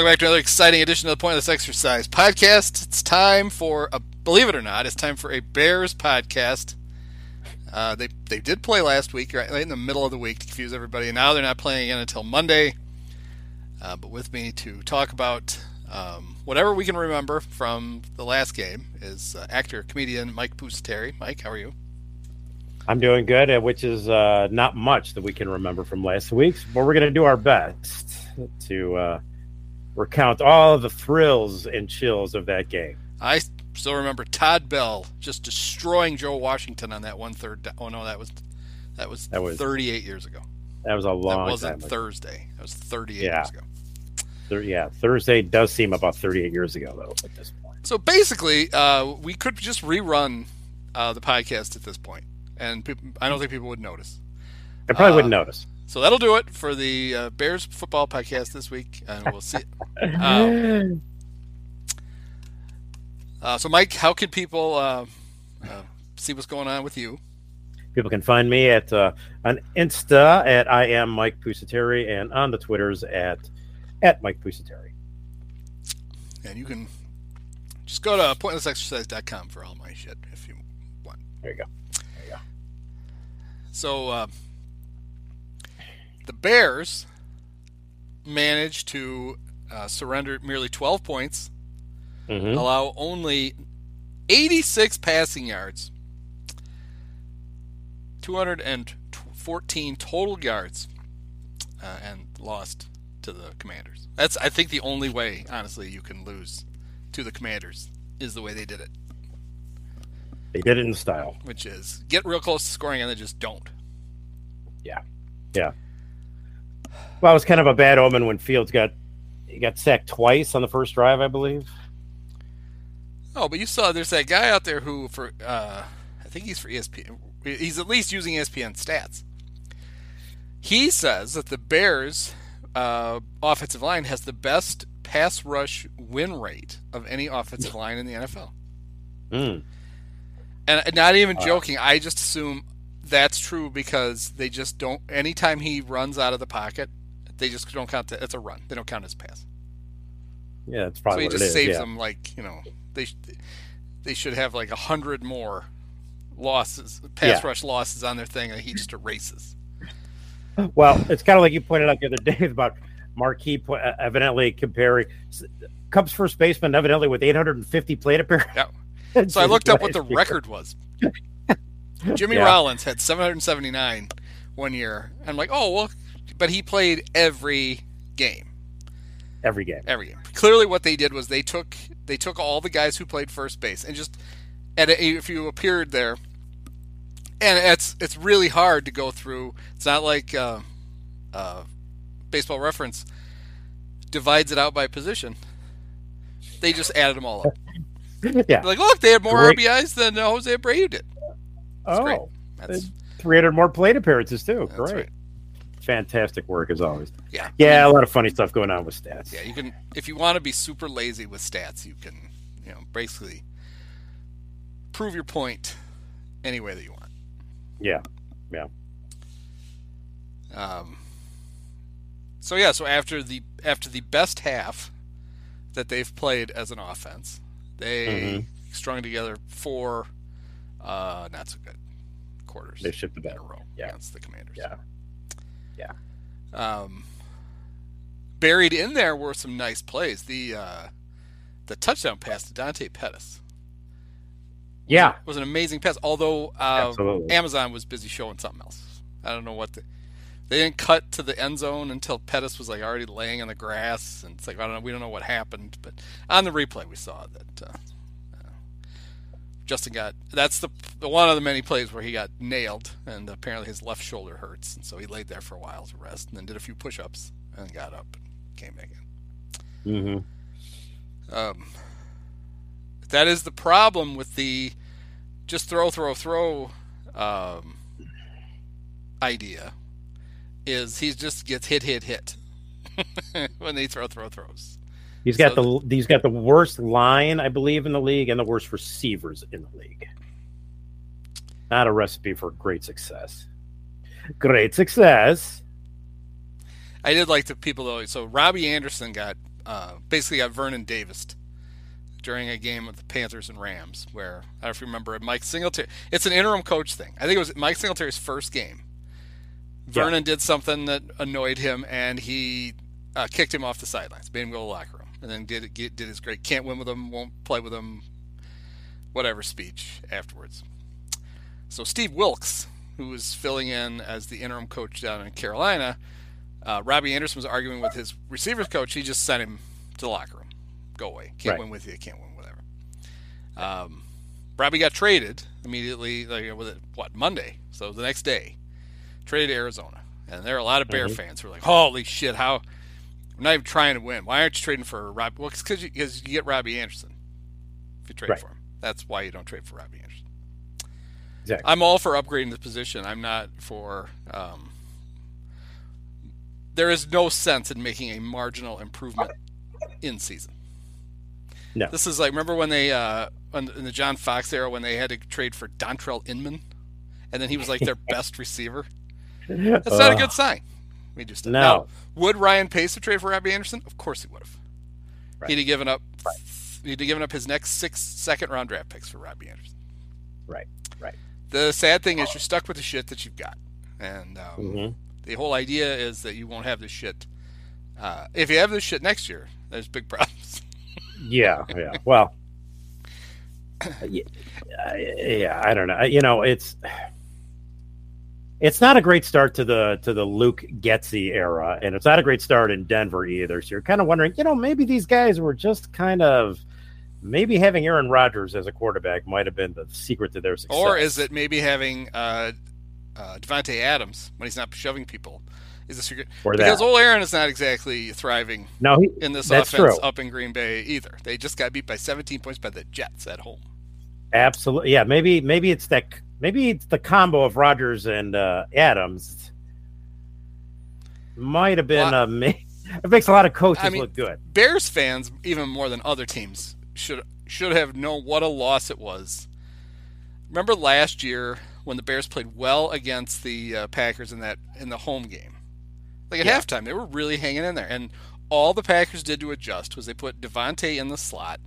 Welcome back to another exciting edition of the Pointless Exercise podcast. It's time for a, believe it or not, it's time for a Bears podcast. Uh, they they did play last week, right, right in the middle of the week to confuse everybody, and now they're not playing again until Monday. Uh, but with me to talk about um, whatever we can remember from the last game is uh, actor comedian Mike Pusateri. Mike, how are you? I'm doing good, uh, which is uh, not much that we can remember from last week's, but we're going to do our best to uh, recount all the thrills and chills of that game. I still remember Todd Bell just destroying Joe Washington on that one third. Oh no, that was that was, That was- 38 years ago. That was a long that wasn't. Thursday. That was 38 Yeah. years ago. Yeah, Thursday does seem about 38 years ago, though, at this point. So basically, uh, we could just rerun uh, the podcast at this point, and I don't think people would notice. I probably Uh, wouldn't notice. So that'll do it for the uh, Bears football podcast this week, and we'll see. um, uh, so, Mike, how can people uh, uh, see what's going on with you? People can find me at uh, on Insta at I am Mike Pusateri and on the Twitters at at Mike Pusateri. And you can just go to pointlessexercise.com for all my shit if you want. There you go. There you go. So uh, the Bears managed to uh, surrender merely 12 points, Mhm. allow only 86 passing yards, 214 total yards, uh, and lost to the Commanders. That's, I think, the only way, honestly, you can lose to the Commanders is the way they did it, They did it in style. which is get real close to scoring and then just don't. Well, it was kind of a bad omen when Fields got he got sacked twice on the first drive, I believe. Oh, but you saw there's that guy out there who for uh, I think he's for ESPN. He's at least using ESPN stats. He says that the Bears' uh, offensive line has the best pass rush win rate of any offensive line in the NFL. Mm. And not even joking, I just assume that's true because they just don't. Anytime he runs out of the pocket, they just don't count that. It's a run. They don't count as pass. Yeah, So probably he just it is. saves yeah. them like you know they they should have like a hundred more losses, pass Yeah. rush losses on their thing, and he just erases. Well, it's kind of like you pointed out the other day about Marquee uh, evidently comparing Cubs first baseman evidently with 850 plate appearances. Yeah. So I looked up what the record was. Jimmy Yeah. Rollins had 779 one year. I'm like, oh well, but he played every game, every game. every game. Clearly, what they did was they took they took all the guys who played first base and just at a, if you appeared there, and it's it's really hard to go through. It's not like uh, uh, baseball reference divides it out by position. They just added them all up. yeah. Like, look, they had more Great. RBIs than uh, Jose Abreu did. oh, great. That's, 300 more plate appearances too. that's Great. right. Fantastic work as always. Yeah. I Yeah, mean, a lot of funny stuff going on with stats. yeah. You can, if you want to be super lazy with stats, you can, you know, basically prove your point any way that you want. Yeah. Yeah. Um, so yeah, so after the after the best half that they've played as an offense, they Mhm. strung together four uh, not so good quarters They shipped the in a row Yeah. against the Commanders. Yeah. Yeah. Um, buried in there were some nice plays. The uh, the touchdown pass to Dante Pettis Yeah. was an amazing pass. Although uh, Amazon was busy showing something else. I don't know what the, they didn't cut to the end zone until Pettis was like already laying on the grass, and it's like I don't know. We don't know what happened, but on the replay we saw that uh, Justin got that's the, the one of the many plays where he got nailed, and apparently his left shoulder hurts, and so he laid there for a while to rest, and then did a few push-ups, and got up and came back in. hmm Um, that is the problem with the just throw, throw, throw um, idea. Is he just gets hit, hit, hit when they throw, throw, throws. He's got So the he's got the worst line, I believe, in the league, and the worst receivers in the league. Not a recipe for great success. Great success. I did like the people though. So Robbie Anderson got uh, basically got Vernon Davis during a game of the Panthers and Rams, where I don't know if you remember. Mike Singletary. It's an interim coach thing. I think it was Mike Singletary's first game. Vernon did something that annoyed him, and he uh, kicked him off the sidelines, made him go to the locker room, and then did did his great can't win with them, won't play with them, whatever speech afterwards. So Steve Wilks, who was filling in as the interim coach down in Carolina, uh, Robbie Anderson was arguing with his receivers coach. He just sent him to the locker room. Go away. Can't Right. win with you. Can't win. Whatever. Um, Robbie got traded immediately. Like was it what Monday? So the next day, traded to Arizona, and there are a lot of Bear Mhm. fans who are like, "Holy shit! How we're not even trying to win. Why aren't you trading for Rob? Well, because you, 'cause you get Robbie Anderson if you trade Right. for him. That's why you don't trade for Robbie Anderson. Exactly. I'm all for upgrading the position. I'm not for. Um, there is no sense in making a marginal improvement in season. No. This is like remember when they uh, in the John Fox era when they had to trade for Dontrelle Inman, and then he was like their best receiver. That's not a good sign. We just No. Now, would Ryan Pace have traded for Robbie Anderson? Of course he would have. Right. He'd have given up. He'd have given up his next six second round draft picks for Robbie Anderson. Right. Right. The sad thing is you're stuck with the shit that you've got, and um, Mhm. the whole idea is that you won't have this shit. Uh, if you have this shit next year, there's big problems. Yeah. Yeah. Well. yeah, yeah. I don't know. You know, it's it's not a great start to the to the Luke Getsy era, and it's not a great start in Denver either. So you're kind of wondering, you know, maybe these guys were just kind of maybe having Aaron Rodgers as a quarterback might have been the secret to their success. Or is it maybe having uh, uh, Davante Adams when he's not shoving people? Is the secret? Or Because that? old Aaron is not exactly thriving no, he, in this offense true. up in Green Bay either. They just got beat by 17 points by the Jets at home. absolutely. Yeah, maybe maybe it's that maybe it's the combo of Rodgers and uh, Adams. Might have been Well, uh, ma- it makes a lot of coaches I mean- look good. Bears fans, even more than other teams, should should have known what a loss it was. Remember last year when the Bears played well against the uh, Packers in that in the home game? Like at Yeah. halftime, they were really hanging in there, and all the Packers did to adjust was they put Davante in the slot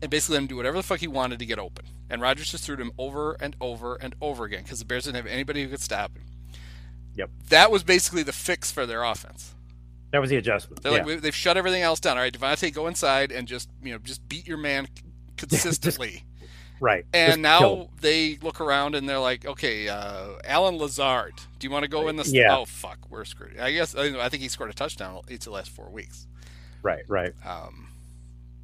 and basically let him do whatever the fuck he wanted to get open. And Rodgers just threw to him over and over and over again because the Bears didn't have anybody who could stop him. Yep. That was basically the fix for their offense. That was the adjustment. They're yeah. like they've shut everything else down. All right, Davante, go inside and just you know just beat your man consistently. right. and Just now kill they look around and they're like, okay, uh, Allen Lazard, do you want to go in this? Yeah. Oh fuck, we're screwed. I guess I I think he scored a touchdown each of the last four weeks. right, right. Um,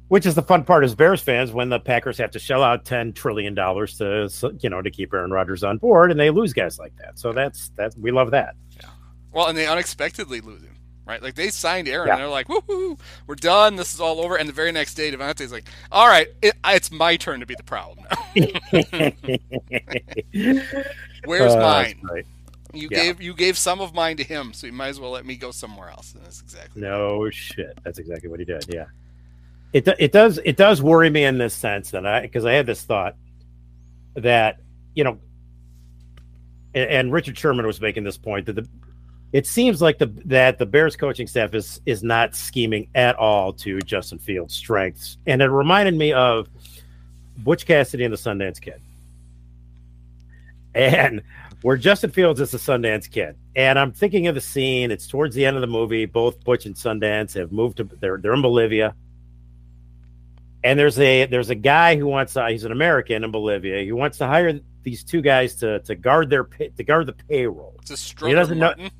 Which is the fun part as Bears fans when the Packers have to shell out ten trillion dollars to you know to keep Aaron Rodgers on board, and they lose guys like that. So that's that's we love that. Yeah. well, and they unexpectedly lose him. Right, like they signed Aaron, Yeah. and they're like, "Woohoo, we're done. This is all over." And the very next day, Davante's like, "All right, it, it's my turn to be the problem now. Where's Uh, mine? right. You Yeah. gave you gave some of mine to him, so you might as well let me go somewhere else." And that's exactly No shit. That's exactly what he did. Yeah. It it does it does worry me in this sense that I because I had this thought that you know and, and Richard Sherman was making this point that the it seems like the that the Bears coaching staff is is not scheming at all to Justin Fields' strengths, and it reminded me of Butch Cassidy and the Sundance Kid, and where Justin Fields is the Sundance Kid, and I'm thinking of the scene. It's towards the end of the movie. Both Butch and Sundance have moved to they're they're in Bolivia, and there's a there's a guy who wants to, he's an American in Bolivia. He wants to hire these two guys to to guard their pay, to guard the payroll. It's a He doesn't know- It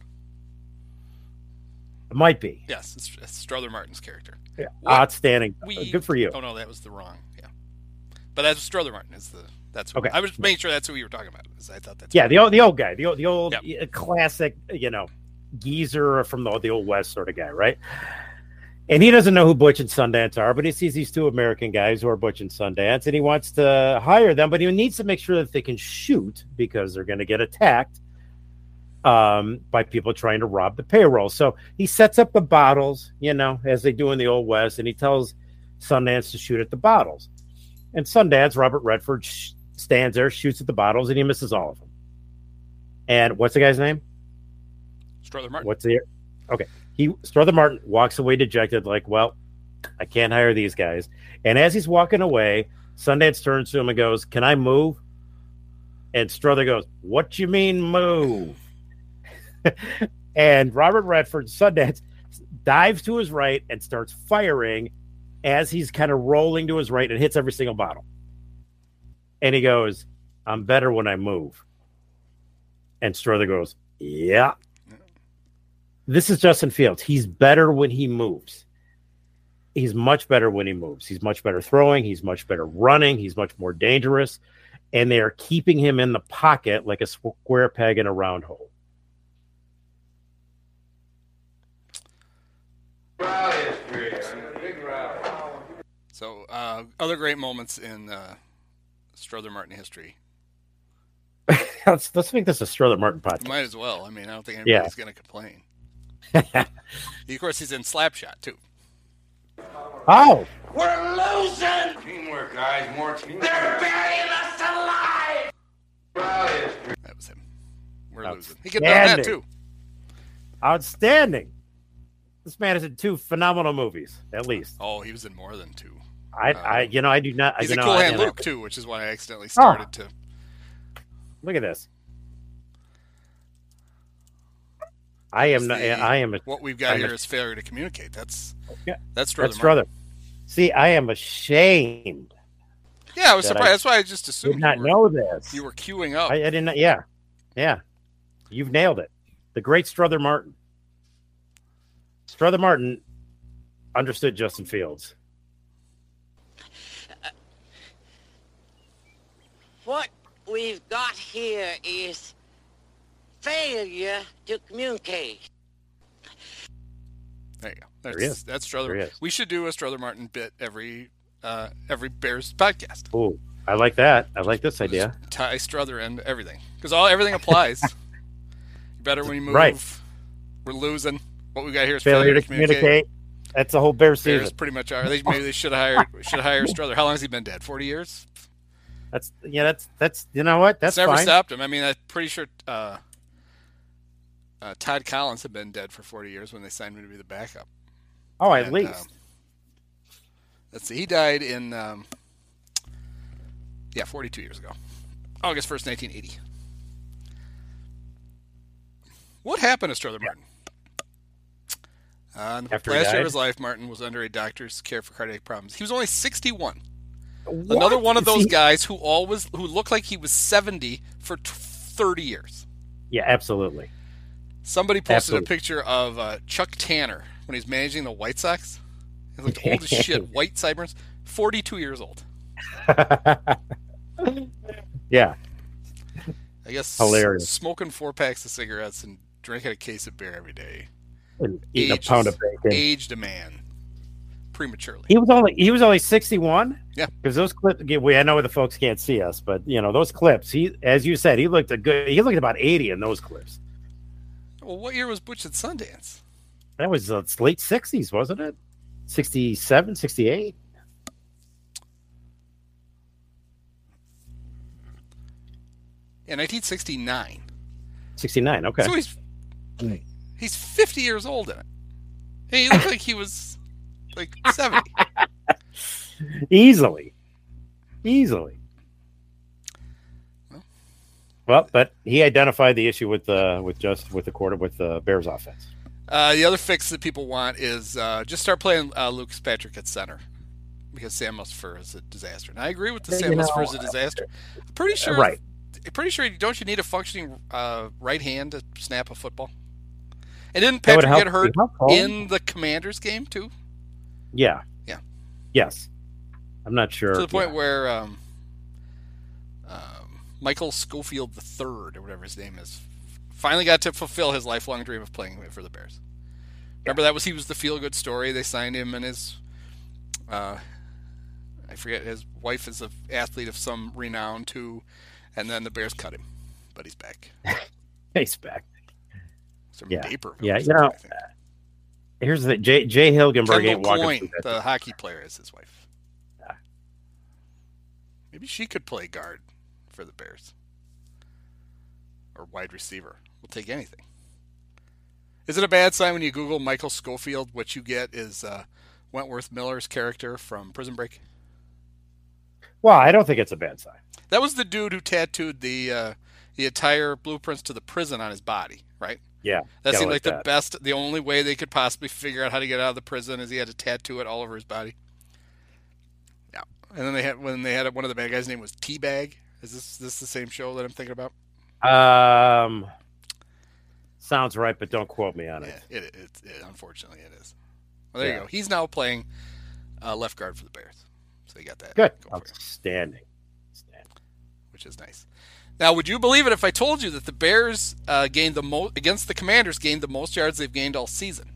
might be Yes, it's, it's Strother Martin's character. yeah. Outstanding. We- Good for you. Oh no, that was the wrong. Yeah, but that's Strother Martin. Is the that's Okay. I was making sure that's who you were talking about. I thought that's Yeah, the old the old guy, the old the old Yep. uh, classic, you know, geezer from the the old west sort of guy, right? And he doesn't know who Butch and Sundance are, but he sees these two American guys who are Butch and Sundance, and he wants to hire them, but he needs to make sure that they can shoot because they're going to get attacked um, by people trying to rob the payroll. So he sets up the bottles, you know, as they do in the old west, and he tells Sundance to shoot at the bottles. And Sundance, Robert Redford, sh- stands there, shoots at the bottles, and he misses all of them. And what's the guy's name? Strother Martin. What's the Okay. He Strother Martin walks away dejected, like, well, I can't hire these guys. And as he's walking away, Sundance turns to him and goes, Can I move? And Strother goes, What you mean move? and Robert Redford, Sundance, dives to his right and starts firing as he's kind of rolling to his right and hits every single bottle. And he goes, I'm better when I move. And Strother goes, Yeah. This is Justin Fields. He's better when he moves. He's much better when he moves. He's much better throwing. He's much better running. He's much more dangerous. And they are keeping him in the pocket like a square peg in a round hole. So, uh, other great moments in uh, Strother Martin history. let's, let's make this a Strother Martin podcast. Might as well. I mean, I don't think anybody's yeah. going to complain. Of course, he's in Slapshot too. Oh, we're losing. Teamwork, guys. More teamwork. They're burying us alive. That was him. We're losing. He could have that too. Outstanding. This man is in two phenomenal movies, at least. Oh, he was in more than two. I, um, I you know, I do not. He's you a know, cool hand Luke too, which is why I accidentally started oh. to. Look at this. I am not. I am. A, what we've got I'm here a, is failure to communicate. That's yeah. That's Strother. That's Strother. See, I am ashamed. Yeah, I was surprised. I that's why I just assumed. Did not were, know this. You were queuing up. I, I didn't. Yeah, yeah. You've nailed it. The great Strother Martin. Strother Martin understood Justin Fields. What we've got here is failure to communicate. There you go. That's, there that's Strother. We should do a Strother Martin bit every uh, every Bears podcast. Oh, I like that. I like this idea. Just tie Strother and everything because all everything applies. better when you move. Right. We're losing. What we got here is failure, failure to, to communicate. communicate. That's the whole Bears season. Bears pretty much are. They maybe they should have hired should have hired Strother. How long has he been dead? Forty years. That's yeah. That's that's you know what? That's it's never fine. stopped him. I mean, I'm pretty sure uh, uh, Todd Collins had been dead for 40 years when they signed him to be the backup. Oh, at and, least. Um, let's see. He died in um, yeah, 42 years ago, August 1st, 1980. What happened to Strother Martin? Uh, After last year of his life, Martin was under a doctor's care for cardiac problems. He was only 61. What? Another one of those he... guys who always who looked like he was 70 for t- 30 years. Yeah, absolutely. Somebody posted absolutely. a picture of uh, Chuck Tanner when he's managing the White Sox. He looked old as shit, white sideburns, 42 years old. yeah. I guess hilarious. Smoking four packs of cigarettes and drinking a case of beer every day. And eating aged, a pound of bacon. Aged a man prematurely. He was only he was only sixty one. Yeah, because those clips. We I know the folks can't see us, but you know those clips. He, as you said, he looked a good. He looked about eighty in those clips. Well, what year was Butch at Sundance? That was uh, late sixties, wasn't it? 67, 68? Yeah, 1969. 69, okay. So he's he's 50 years old in it. And he looked like he was like 70. Easily. Easily. Well, but he identified the issue with the uh, with just with the quarter with the Bears offense. Uh, the other fix that people want is uh, just start playing uh, Lucas Patrick at center because Sam Mustipher is a disaster. And I agree with the Sam you Mustipher is a disaster. I'm pretty sure, right? Pretty sure. Don't you need a functioning uh, right hand to snap a football? And didn't Patrick get hurt in the Commanders game too? Yeah. Yeah. Yes. I'm not sure. To the point yeah. where um, Michael Schofield III, or whatever his name is, finally got to fulfill his lifelong dream of playing for the Bears. Remember that was he was the feel good story. They signed him and his uh, I forget his wife is an athlete of some renown too, and then the Bears cut him, but he's back. he's back. Some yeah, yeah. You know, here's the Jay Jay Hilgenberg ain't walking. Coyne, the hockey player, is his wife. Yeah. Maybe she could play guard for the Bears or wide receiver. We'll take anything. Is it a bad sign when you Google Michael Schofield? What you get is uh, Wentworth Miller's character from Prison Break. Well, I don't think it's a bad sign. That was the dude who tattooed the uh, the entire blueprints to the prison on his body, right? Yeah, That seemed like, the that. best. The only way they could possibly figure out how to get out of the prison is he had to tattoo it all over his body. Yeah, and then they had when they had one of the bad guys' name was Teabag. Is this this the same show that I'm thinking about? Um, sounds right, but don't quote me on it. Yeah, it, it, it unfortunately it is. Well, there Yeah. you go. He's now playing uh, left guard for the Bears, so you got that Good, outstanding. Outstanding. which is nice. Now, would you believe it if I told you that the Bears uh, gained the most against the Commanders gained the most yards they've gained all season?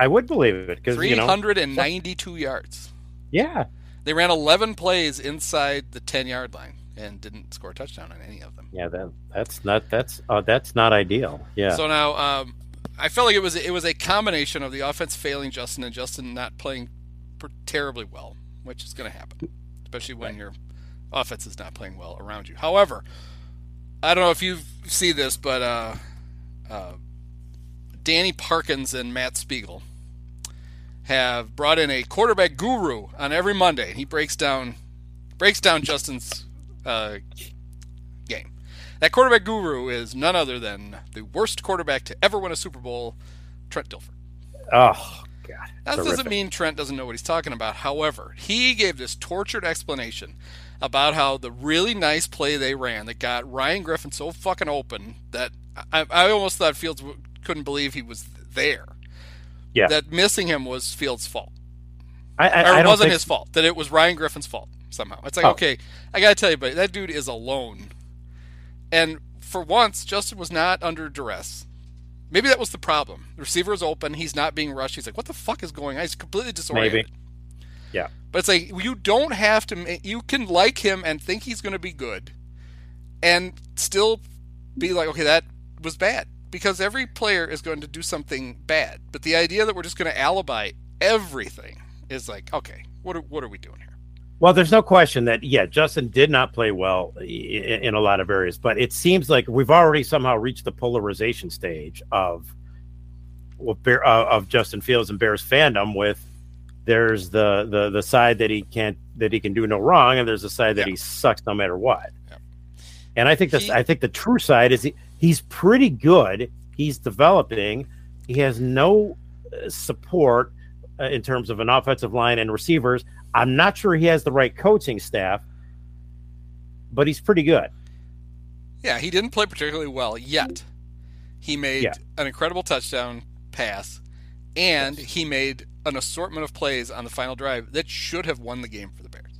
I would believe it because Three you know, hundred and ninety-two yards. yeah, They ran 11 plays inside the 10 yard line and didn't score a touchdown on any of them. yeah. That that's not that's uh, that's not ideal. Yeah, So now um, I felt like it was it was a combination of the offense failing Justin and Justin not playing per- terribly well, which is going to happen, especially when your offense is not playing well around you. However, I don't know if you see this, but uh, uh, Danny Parkins and Matt Spiegel have brought in a quarterback guru on every Monday. He breaks down breaks down Justin's uh, game. That quarterback guru is none other than the worst quarterback to ever win a Super Bowl, Trent Dilfer. oh god, That doesn't mean Trent doesn't know what he's talking about. However, he gave this tortured explanation about how the really nice play they ran that got Ryan Griffin so fucking open that I, I almost thought Fields couldn't believe he was there. Yeah. That missing him was Fields' fault. I, I, Or it wasn't think- his fault. That it was Ryan Griffin's fault somehow. It's like, Oh. okay, I gotta tell you, but that dude is alone. And for once, Justin was not under duress. Maybe that was the problem. The receiver is open. He's not being rushed. He's like, what the fuck is going on? He's completely disoriented. Maybe. Yeah. But it's like you don't have to. You can like him and think he's going to be good, and still be like, okay, that was bad because every player is going to do something bad. But the idea that we're just going to alibi everything is like, okay, what are, what are we doing here? Well, there's no question that yeah, Justin did not play well i- i- in a lot of areas, but it seems like we've already somehow reached the polarization stage of of, Bear, uh, of Justin Fields and Bears fandom. With there's the the the side that he can't that he can do no wrong, and there's the side that Yeah. he sucks no matter what. Yeah. And I think He- I think the true side is he, he's pretty good. He's developing. He has no uh, support uh, in terms of an offensive line and receivers. I'm not sure he has the right coaching staff, but he's pretty good. Yeah, he didn't play particularly well yet. He made Yeah. an incredible touchdown pass, and he made an assortment of plays on the final drive that should have won the game for the Bears.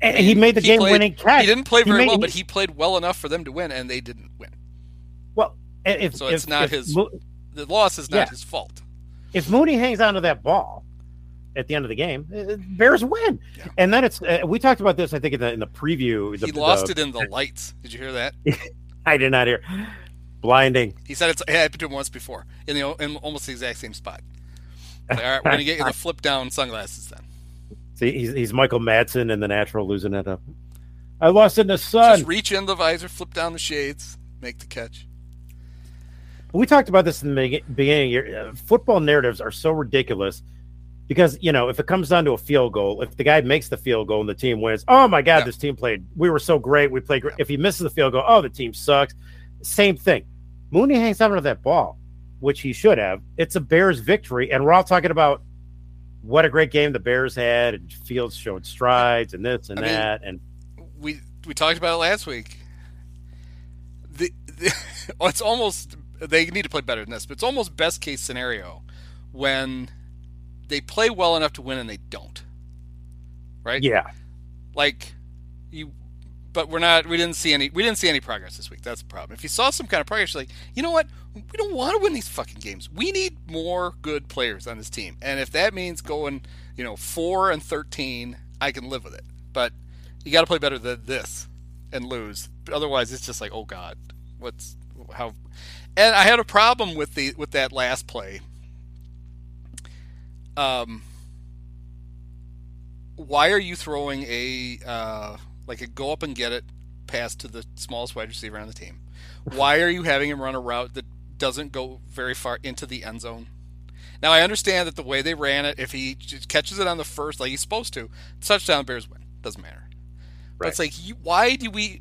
And he made the He game played- winning catch. He didn't play very made- well, but he played well enough for them to win, and they didn't win. well, if, So it's if- not if his- The loss is not Yeah. his fault. if Mooney hangs onto that ball at the end of the game, uh, Bears win. Yeah. And then it's uh, we talked about this I think in the in the preview. The, he lost the- it in the lights. Did you hear that? I did not hear. Blinding. He said it's, it happened to him once before in the in almost the exact same spot. Like, all right, we're gonna get you the flip down sunglasses then. See, he's, he's Michael Madsen in the natural losing it up. I lost it in the sun. Just reach in the visor, flip down the shades, make the catch. we talked about this in the beginning. Uh, football narratives are so ridiculous because you know if it comes down to a field goal, if the guy makes the field goal and the team wins, oh my god, Yeah. this team played. We were so great. We played great. If he misses the field goal, oh the team sucks. Same thing. Mooney hangs onto that ball, which he should have. It's a Bears victory, and we're all talking about what a great game the Bears had, and Fields showed strides, and this and I mean, that, and we we talked about it last week. The, the it's almost they need to play better than this, but it's almost best case scenario when they play well enough to win and they don't. Right? yeah, Like you but we're not we didn't see any we didn't see any progress this week. That's the problem. If you saw some kind of progress, you're like, you know what? We don't want to win these fucking games. We need more good players on this team. And if that means going, you know, four and thirteen, I can live with it. But you got to play better than this and lose. But Otherwise, it's just like, oh god, what's how? And I had a problem with the with that last play. Um, why are you throwing a uh, like a go up and get it pass to the smallest wide receiver on the team? Why are you having him run a route that doesn't go very far into the end zone. Now I understand that the way they ran it, if he just catches it on the first, like he's supposed to, touchdown Bears win. Doesn't matter. But it's like, you, why do we?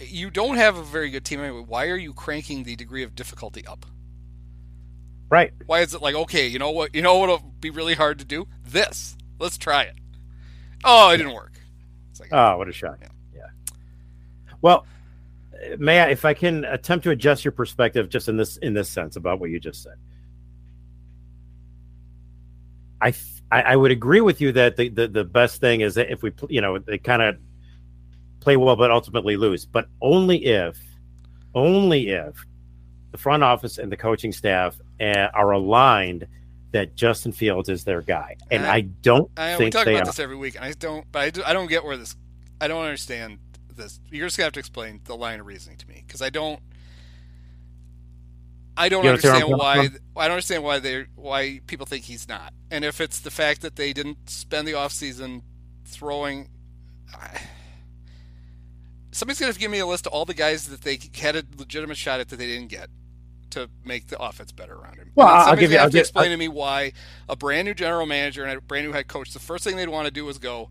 You don't have a very good team anyway. Why are you cranking the degree of difficulty up? Right. Why is it like okay? You know what? You know what'll be really hard to do? This. Let's try it. Oh, it didn't work. It's like, oh, what a shot! Yeah. yeah. Well, may I, if I can attempt to adjust your perspective just in this in this sense about what you just said. I, I would agree with you that the, the, the best thing is that if we you know they kind of play well but ultimately lose, but only if only if the front office and the coaching staff uh, are aligned that Justin Fields is their guy, and I, I don't I, think we talk about are. this every week, and I don't, but I, do, I don't get where this. I don't understand this. You're just gonna have to explain the line of reasoning to me because I don't. I don't understand why. I don't understand why they why people think he's not, and if it's the fact that they didn't spend the off season throwing. I, somebody's gonna have to give me a list of all the guys that they had a legitimate shot at that they didn't get to make the offense better around him. Well, I'll give you. Have I'll to explain I'll... to me why a brand new general manager and a brand new head coach, the first thing they'd want to do is go,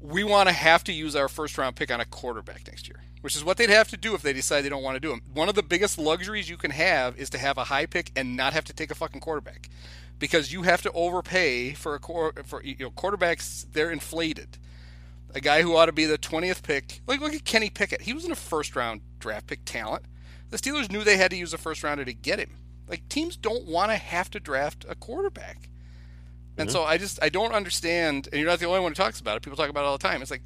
"We want to have to use our first round pick on a quarterback next year," which is what they'd have to do if they decide they don't want to do them. One of the biggest luxuries you can have is to have a high pick and not have to take a fucking quarterback, because you have to overpay for a for you know quarterbacks. They're inflated. A guy who ought to be the twentieth pick, like look at Kenny Pickett. He was in a first round draft pick talent the Steelers knew they had to use a first rounder to get him. Like teams don't want to have to draft a quarterback. And mm-hmm. so I just I don't understand and you're not the only one who talks about it. People talk about it all the time. It's like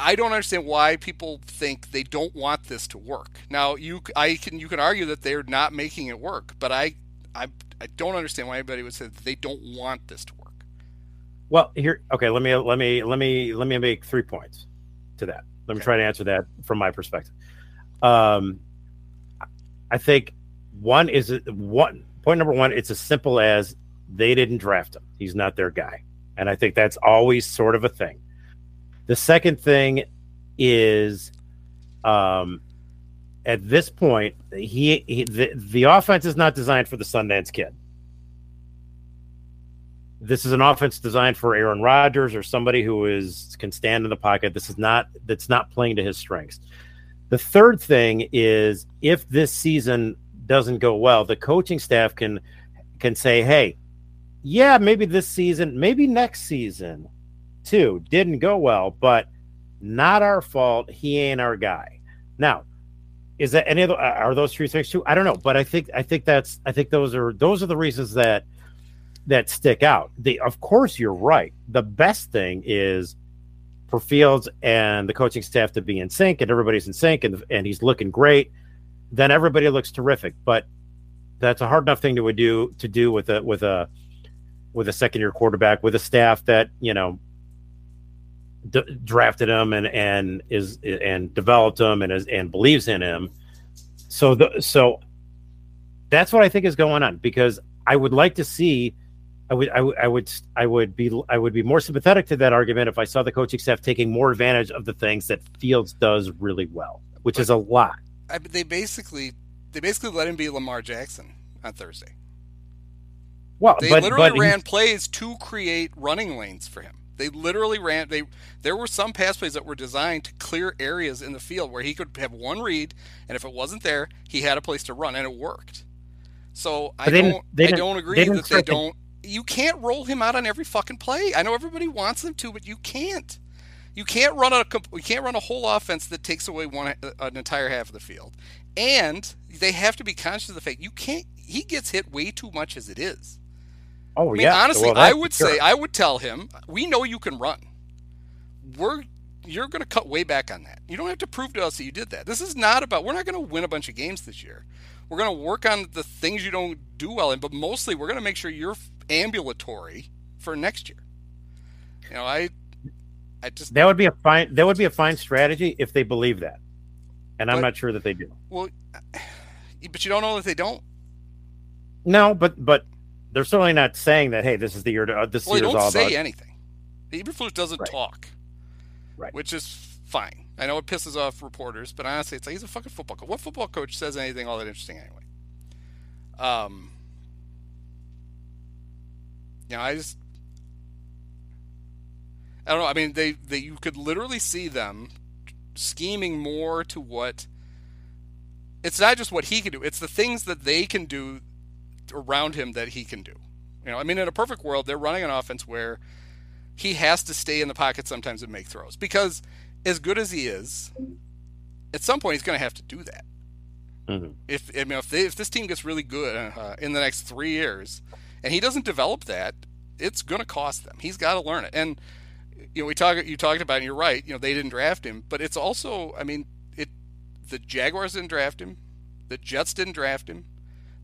I don't understand why people think they don't want this to work. Now you I can you can argue that they're not making it work, but I I I don't understand why anybody would say that they don't want this to work. Well, here okay, let me let me let me let me make three points to that. Let me okay. try to answer that from my perspective. Um I think one is one point number one. It's as simple as they didn't draft him. He's not their guy, and I think that's always sort of a thing. The second thing is, um, at this point, he, he the, the offense is not designed for the Sundance Kid. This is an offense designed for Aaron Rodgers or somebody who is can stand in the pocket. This is not that's not playing to his strengths. The third thing is if this season doesn't go well, the coaching staff can can say, "Hey, yeah, maybe this season, maybe next season too didn't go well, but not our fault. He ain't our guy." Now, is that any of the, are those three things too? I don't know, but I think I think that's I think those are those are the reasons that that stick out. The of course you're right. The best thing is for Fields and the coaching staff to be in sync and everybody's in sync and, and he's looking great, then everybody looks terrific. But that's a hard enough thing to do to do with a with a with a second year quarterback with a staff that you know d- drafted him and and is and developed him and is and believes in him. So the so that's what I think is going on because I would like to see I would, I would, I would, I would be, I would be more sympathetic to that argument if I saw the coaching staff taking more advantage of the things that Fields does really well, which but, is a lot. I, they basically, they basically let him be Lamar Jackson on Thursday. Well, they but, literally but ran plays to create running lanes for him. They literally ran. They there were some pass plays that were designed to clear areas in the field where he could have one read, and if it wasn't there, he had a place to run, and it worked. So I don't. I don't agree that they don't you can't roll him out on every fucking play. I know everybody wants them to, but you can't. You can't run a you can't run a whole offense that takes away one uh, an entire half of the field. And they have to be conscious of the fact you can't. He gets hit way too much as it is. Oh I mean, yeah. Honestly, well, I would sure. say I would tell him we know you can run. We're you're going to cut way back on that. You don't have to prove to us that you did that. This is not about. We're not going to win a bunch of games this year. We're going to work on the things you don't do well in, but mostly we're going to make sure you're ambulatory for next year. You know, I, I just that would be a fine that would be a fine strategy if they believe that, and but, I'm not sure that they do. Well, but you don't know that they don't. No, but but they're certainly not saying that. Hey, this is the year. To, uh, this well, year is all say anything. Eberflus doesn't right. talk, right? Which is fine. I know it pisses off reporters, but honestly, it's like he's a fucking football coach. What football coach says anything all that interesting anyway? Um, you know, I just I don't know. I mean, they, they you could literally see them scheming more to what it's not just what he can do; it's the things that they can do around him that he can do. You know, I mean, in a perfect world, they're running an offense where he has to stay in the pocket sometimes and make throws because, as good as he is, at some point he's going to have to do that. Mm-hmm. If I mean, if, they, if this team gets really good uh, in the next three years, and he doesn't develop that, it's going to cost them. He's got to learn it. And you know, we talk you talked about, it and you're right. You know, they didn't draft him, but it's also, I mean, it the Jaguars didn't draft him, the Jets didn't draft him,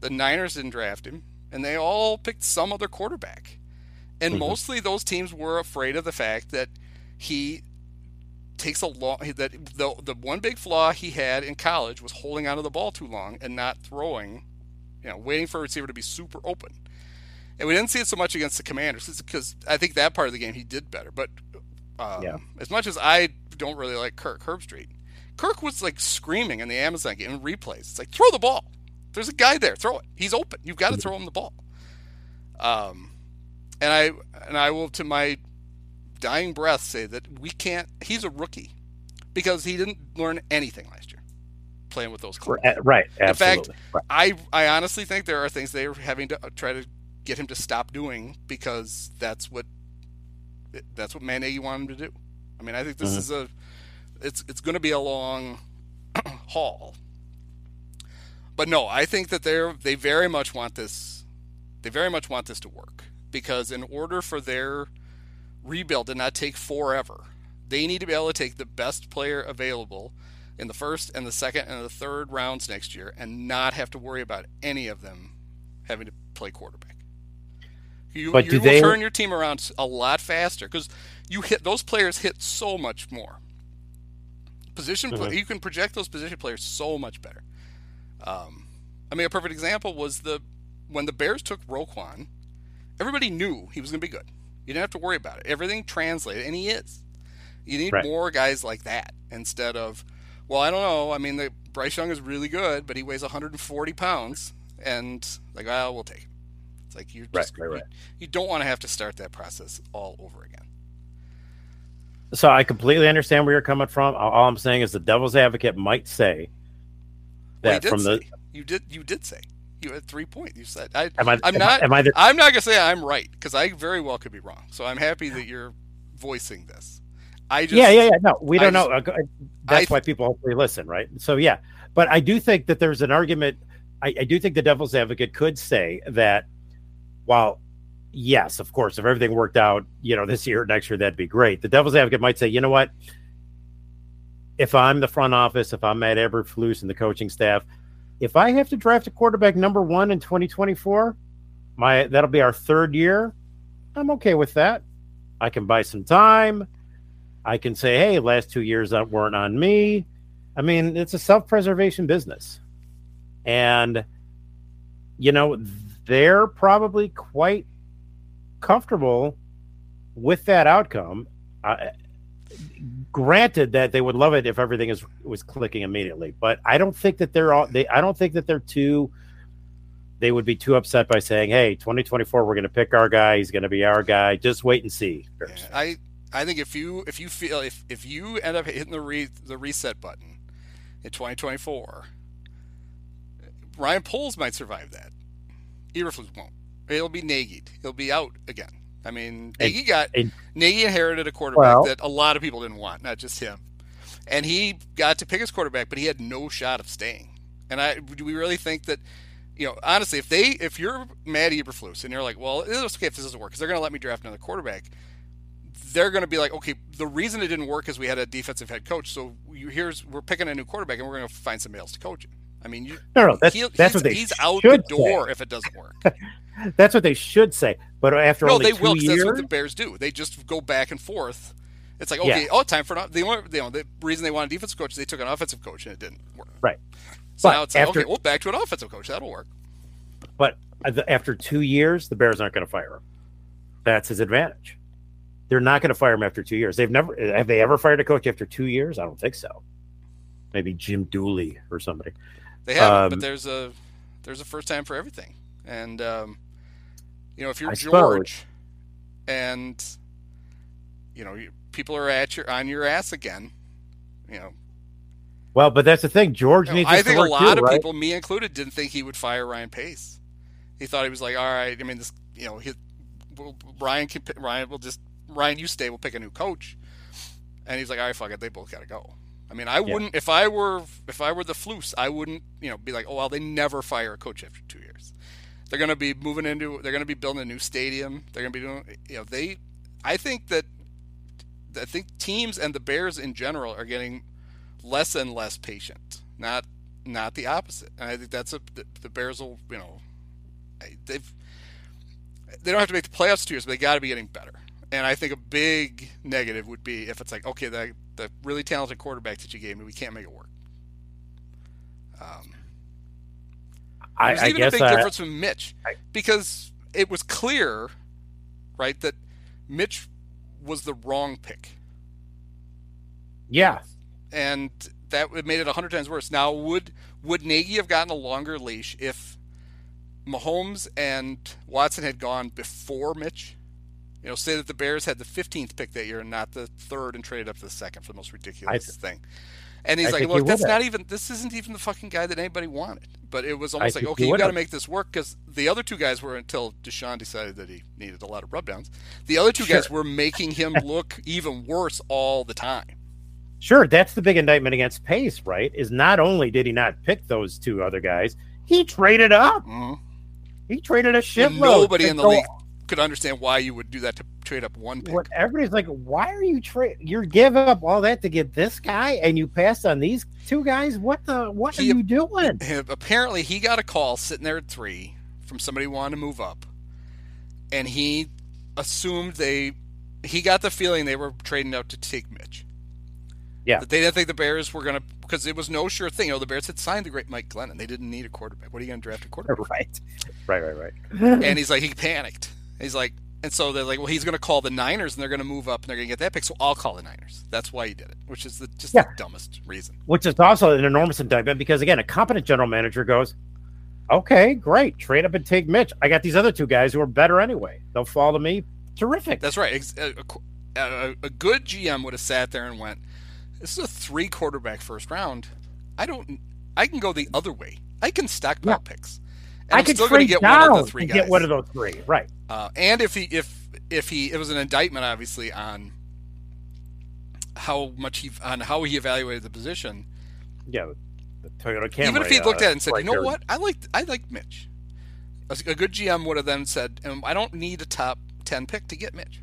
the Niners didn't draft him, and they all picked some other quarterback. And mm-hmm. mostly those teams were afraid of the fact that he takes a long that the the one big flaw he had in college was holding onto the ball too long and not throwing, you know, waiting for a receiver to be super open. And we didn't see it so much against the Commanders because I think that part of the game he did better. But um, yeah. as much as I don't really like Kirk Herbstreit, Kirk was like screaming in the Amazon game in replays. It's like throw the ball. There's a guy there. Throw it. He's open. You've got to throw him the ball. Um, and I and I will to my dying breath say that we can't. He's a rookie because he didn't learn anything last year playing with those clubs. Right. Absolutely. In fact, right. I I honestly think there are things they are having to try to get him to stop doing because that's what that's what Matt Nagy wanted him to do. I mean, I think this mm-hmm. is a it's it's going to be a long haul. But no, I think that they're they very much want this they very much want this to work because in order for their rebuild to not take forever, they need to be able to take the best player available in the first and the second and the third rounds next year and not have to worry about any of them having to play quarterback. You, but you will they... turn your team around a lot faster because you hit those players hit so much more. Position mm-hmm. play, you can project those position players so much better. Um, I mean, a perfect example was the when the Bears took Roquan. Everybody knew he was going to be good. You don't have to worry about it. Everything translated, and he is. You need right. more guys like that instead of, well, I don't know. I mean, the, Bryce Young is really good, but he weighs 140 pounds, and like, well, we'll take him. It's like you're just right, right. You, you don't want to have to start that process all over again. So I completely understand where you're coming from. All I'm saying is the devil's advocate might say that well, from say, the you did you did say you had three points. You said I, am I, am not. Am I the, I'm not gonna say I'm right because I very well could be wrong. So I'm happy that you're voicing this. I just yeah yeah yeah no we don't know. Uh, that's I, why people hopefully listen, right? So yeah, but I do think that there's an argument. I, I do think the devil's advocate could say that while yes, of course, if everything worked out, you know, this year, next year, that'd be great. The devil's advocate might say, you know what? If I'm the front office, if I'm Matt Eberflus and the coaching staff, if I have to draft a quarterback number one in 2024, my that'll be our third year. I'm okay with that. I can buy some time. I can say, hey, last two years that weren't on me. I mean, it's a self-preservation business, and you know they're probably quite comfortable with that outcome. Uh, granted that they would love it if everything is was clicking immediately, but I don't think that they're all they. I don't think that they're too. They would be too upset by saying, "Hey, 2024, we're going to pick our guy. He's going to be our guy. Just wait and see." I I think if you if you feel if if you end up hitting the re, the reset button in 2024, Ryan Poles might survive that. Eberflus won't. He'll be nagged. He'll be out again. I mean, Nagy got Nagy inherited a quarterback well, that a lot of people didn't want, not just him. And he got to pick his quarterback, but he had no shot of staying. And I do we really think that you know, honestly, if they if you're Matt Eberflus and you're like, well, it's okay if this doesn't work because they're going to let me draft another quarterback, they're going to be like, okay, the reason it didn't work is we had a defensive head coach, so you, here's we're picking a new quarterback and we're going to find somebody else to coach him. I mean, you, no, no, that's, that's what they he's out the door say. if it doesn't work. that's what they should say. But after no, they will. Years, that's what the Bears do. They just go back and forth. It's like okay, yeah. oh, time for not. the only you know the reason they wanted a defensive coach they took an offensive coach and it didn't work. Right. So but now it's like after, okay, well, back to an offensive coach that'll work. But uh, after two years, the Bears aren't going to fire him. That's his advantage. They're not going to fire him after two years. They've never have they ever fired a coach after two years? I don't think so. Maybe Jim Dooley or somebody. They have, um, but there's a there's a first time for everything, and um, you know if you're I suppose. George, and you know people are at your on your ass again, you know. Well, but that's the thing. George you know, needs. I think a lot too, of right? people, me included, didn't think he would fire Ryan Pace. He thought he was like, all right. I mean, this, you know, he, well, Ryan can, Ryan will just Ryan, you stay. We'll pick a new coach. And he's like, all right, fuck it. They both got to go. I mean, I wouldn't if I were if I were the Floos, I wouldn't you know be like, oh well, they never fire a coach after two years. They're going to be moving into. They're going to be building a new stadium. They're going to be doing. You know, they. I think that. I think teams and the Bears in general are getting less and less patient. Not not the opposite. And I think that's a the, the Bears will you know they've they don't have to make the playoffs two years, but they got to be getting better. And I think a big negative would be if it's like, okay, the the really talented quarterback that you gave me, we can't make it work. Um, I, there's I even a big I, difference from Mitch because it was clear, right, that Mitch was the wrong pick, yeah, and that would- made it a hundred times worse. Now, would would Nagy have gotten a longer leash if Mahomes and Watson had gone before Mitch? You know, say that the Bears had the 15th pick that year and not the third and traded up to the second for the most ridiculous I- thing. And he's I like, look, that's have. not even, this isn't even the fucking guy that anybody wanted. But it was almost like, okay, you got to make this work because the other two guys were until Deshaun decided that he needed a lot of rubdowns. The other two guys were making him look even worse all the time. sure. That's the big indictment against Pace, right? Is not only did he not pick those two other guys, he traded up. Mhm. He traded a And shitload. nobody in the go- league could understand why you would do that to trade up one pick. What everybody's like, why are you trade? You're giving up all that to get this guy, and you passed on these two guys. What the? What He- are you doing? Apparently he got a call sitting there at three from somebody who wanted to move up, and he assumed they he got the feeling they were trading out to take Mitch. Yeah. that they didn't think the Bears were going to because it was no sure thing. You know, the Bears had signed the great Mike Glennon. They didn't need a quarterback. What are you going to draft a quarterback? Right, right, right, right. and he's like he panicked. He's like, and so they're like, well, he's going to call the Niners and they're going to move up and they're going to get that pick. So I'll call the Niners. That's why he did it, which is the just Yeah. the dumbest reason. Which is also an enormous indictment because again, a competent general manager goes, "Okay, great, trade up and take Mitch. I got these other two guys who are better anyway. They'll fall to me. Terrific. That's right. A, a- a, a good GM would have sat there and went, "This is a three quarterback first round. I don't. I can go the other way. I can stockpile Yeah. picks. And I I'm could still going to trade get one down of the three to guys. get one of those three. Right. Uh, and if he if if he it was an indictment obviously on how much he on how he evaluated the position. Yeah. The Toyota Camry. Even if he looked uh, at it and said, right "You know there. what? I like I like Mitch." A, a good GM would have then said, um, "I don't need a top ten pick to get Mitch.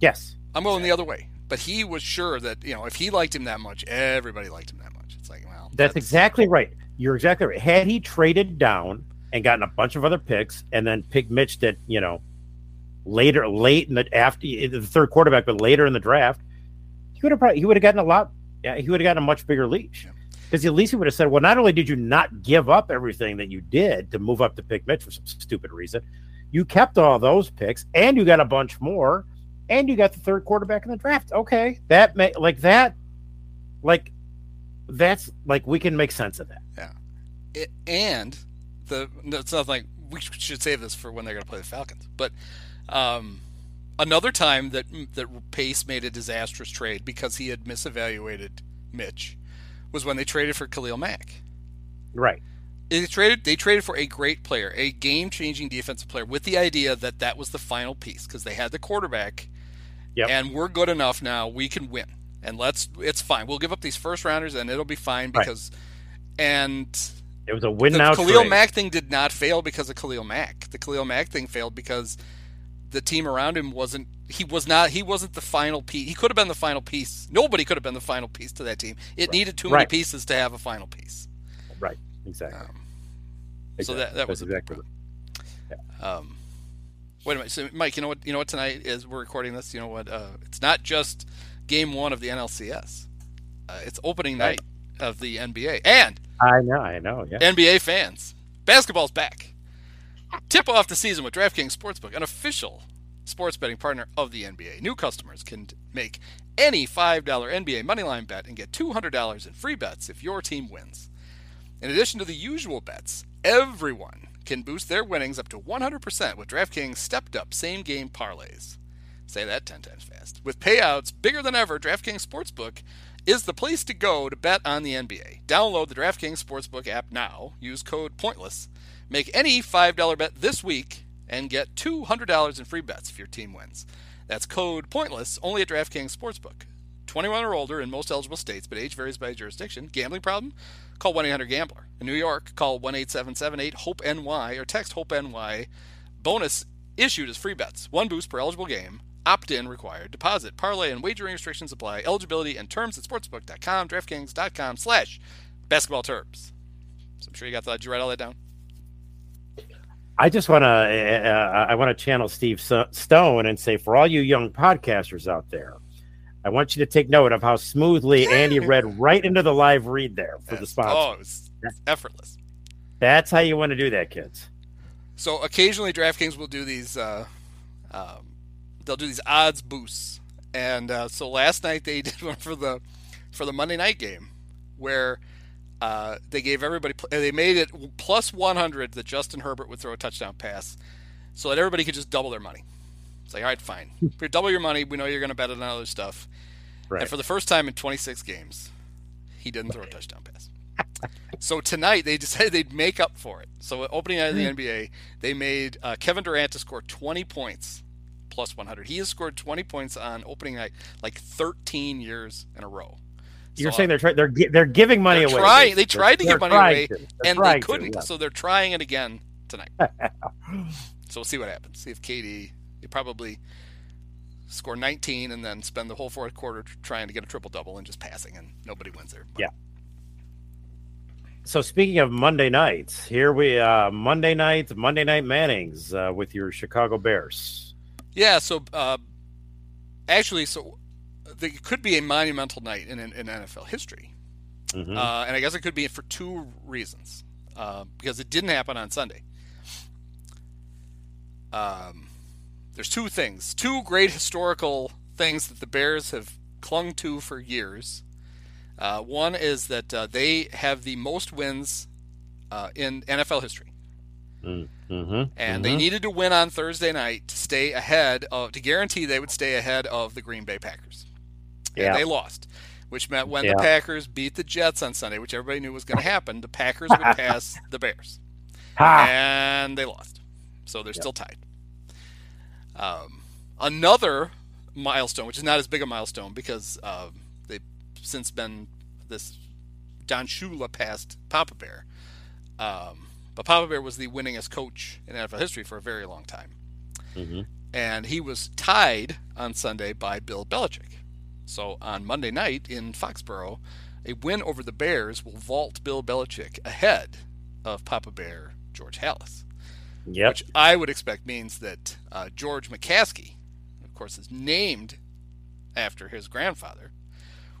Yes. I'm going the other way." But he was sure that you know if he liked him that much, everybody liked him that much. It's like, well, That's exactly right. You're exactly right. Had he traded down and gotten a bunch of other picks and then picked Mitch that, you know, later late in the after the third quarterback, but later in the draft, he would have probably he would have gotten a lot yeah, he would have gotten a much bigger leash. Because at least he would have said, Well, not only did you not give up everything that you did to move up to pick Mitch for some stupid reason, you kept all those picks and you got a bunch more, and you got the third quarterback in the draft. Okay. That may like that like that's like we can make sense of that. it, and the it's not like we should save this for when they're going to play the Falcons. But um, another time that that Pace made a disastrous trade because he had misevaluated Mitch was when they traded for Khalil Mack. Right. They traded they traded for a great player, a game-changing defensive player, with the idea that that was the final piece because they had the quarterback, Yep. and we're good enough now. We can win, and let's it's fine. We'll give up these first rounders, and it'll be fine Right. because. And It was a win the now. Khalil trade. Mack thing did not fail because of Khalil Mack. The Khalil Mack thing failed because the team around him wasn't. He was not. He wasn't the final piece. He could have been the final piece. Nobody could have been the final piece to that team. It needed too many Right. pieces to have a final piece. Right. Exactly. Um, exactly. so that- that was That's big exactly. Um, wait a minute, so Mike. You know what? You know what? Tonight is we're recording this. You know what? Uh, it's not just game one of the NLCS. Uh, it's opening night of the NBA and I know. I know. Yeah. NBA fans. Basketball's back. Tip off the season with DraftKings Sportsbook, an official sports betting partner of the NBA. New customers can make any $5 NBA moneyline bet and get $200 in free bets if your team wins. In addition to the usual bets, everyone can boost their winnings up to 100% with DraftKings stepped up same game parlays. Say that 10 times fast. With payouts bigger than ever, DraftKings Sportsbook is the place to go to bet on the NBA. Download the DraftKings Sportsbook app now. Use code POINTLESS. Make any $5 bet this week and get $200 in free bets if your team wins. That's code POINTLESS only at DraftKings Sportsbook. 21 or older in most eligible states, but age varies by jurisdiction. Gambling problem? Call 1 800 Gambler. In New York, call 1 877 HOPE NY or text HOPE NY. Bonus issued as free bets. One boost per eligible game. Opt in required. Deposit, parlay, and wagering restrictions apply. Eligibility and terms at sportsbook.com, DraftKings.com slash basketball terms. So I'm sure you got that. Did you write all that down? I just want to uh, I want to channel Steve Stone and say for all you young podcasters out there, I want you to take note of how smoothly Andy read right into the live read there for Yes. the sponsor. Oh, it's, was effortless. That's how you want to do that, kids. So occasionally DraftKings will do these. Uh, um, they'll do these odds boosts, and uh, so last night they did one for the for the Monday night game, where uh, they gave everybody they made it plus 100 that Justin Herbert would throw a touchdown pass, so that everybody could just double their money. It's like, all right, fine, if you double your money, we know you're going to bet it on other stuff. Right. And for the first time in 26 games, he didn't throw a touchdown pass. So tonight they decided they'd make up for it. So opening night of the NBA, they made uh, Kevin Durant to score 20 points plus 100. He has scored 20 points on opening night like 13 years in a row. You're So, saying they're try- they're they're giving money they're away. trying. They tried to They're give money away, to. And they couldn't. yeah. So they're trying it again tonight. so we'll see what happens. See if KD they probably score 19 and then spend the whole fourth quarter trying to get a triple double and just passing, and nobody wins there. But Yeah. So speaking of Monday nights, here we uh Monday night, Monday night Mannings uh, with your Chicago Bears. Yeah, so uh, actually, so there could be a monumental night in, in, in NFL history, Mhm. uh, and I guess it could be for two reasons. Uh, because it didn't happen on Sunday. Um, there's two things, two great historical things that the Bears have clung to for years. Uh, one is that uh, they have the most wins uh, in NFL history Mhm. and they needed to win on Thursday night to stay ahead of to guarantee they would stay ahead of the Green Bay Packers. And Yeah. they lost, which meant when Yeah. the Packers beat the Jets on Sunday, which everybody knew was going to happen, the Packers would pass the Bears, Ha! and they lost, so they're still tied. Um, another milestone, which is not as big a milestone because uh, they've since been this Don Shula passed Papa Bear. Um, but Papa Bear was the winningest coach in NFL history for a very long time. Mhm. And he was tied on Sunday by Bill Belichick. So on Monday night in Foxborough, a win over the Bears will vault Bill Belichick ahead of Papa Bear George Halas, Yep. which I would expect means that uh, George McCaskey, of course, is named after his grandfather,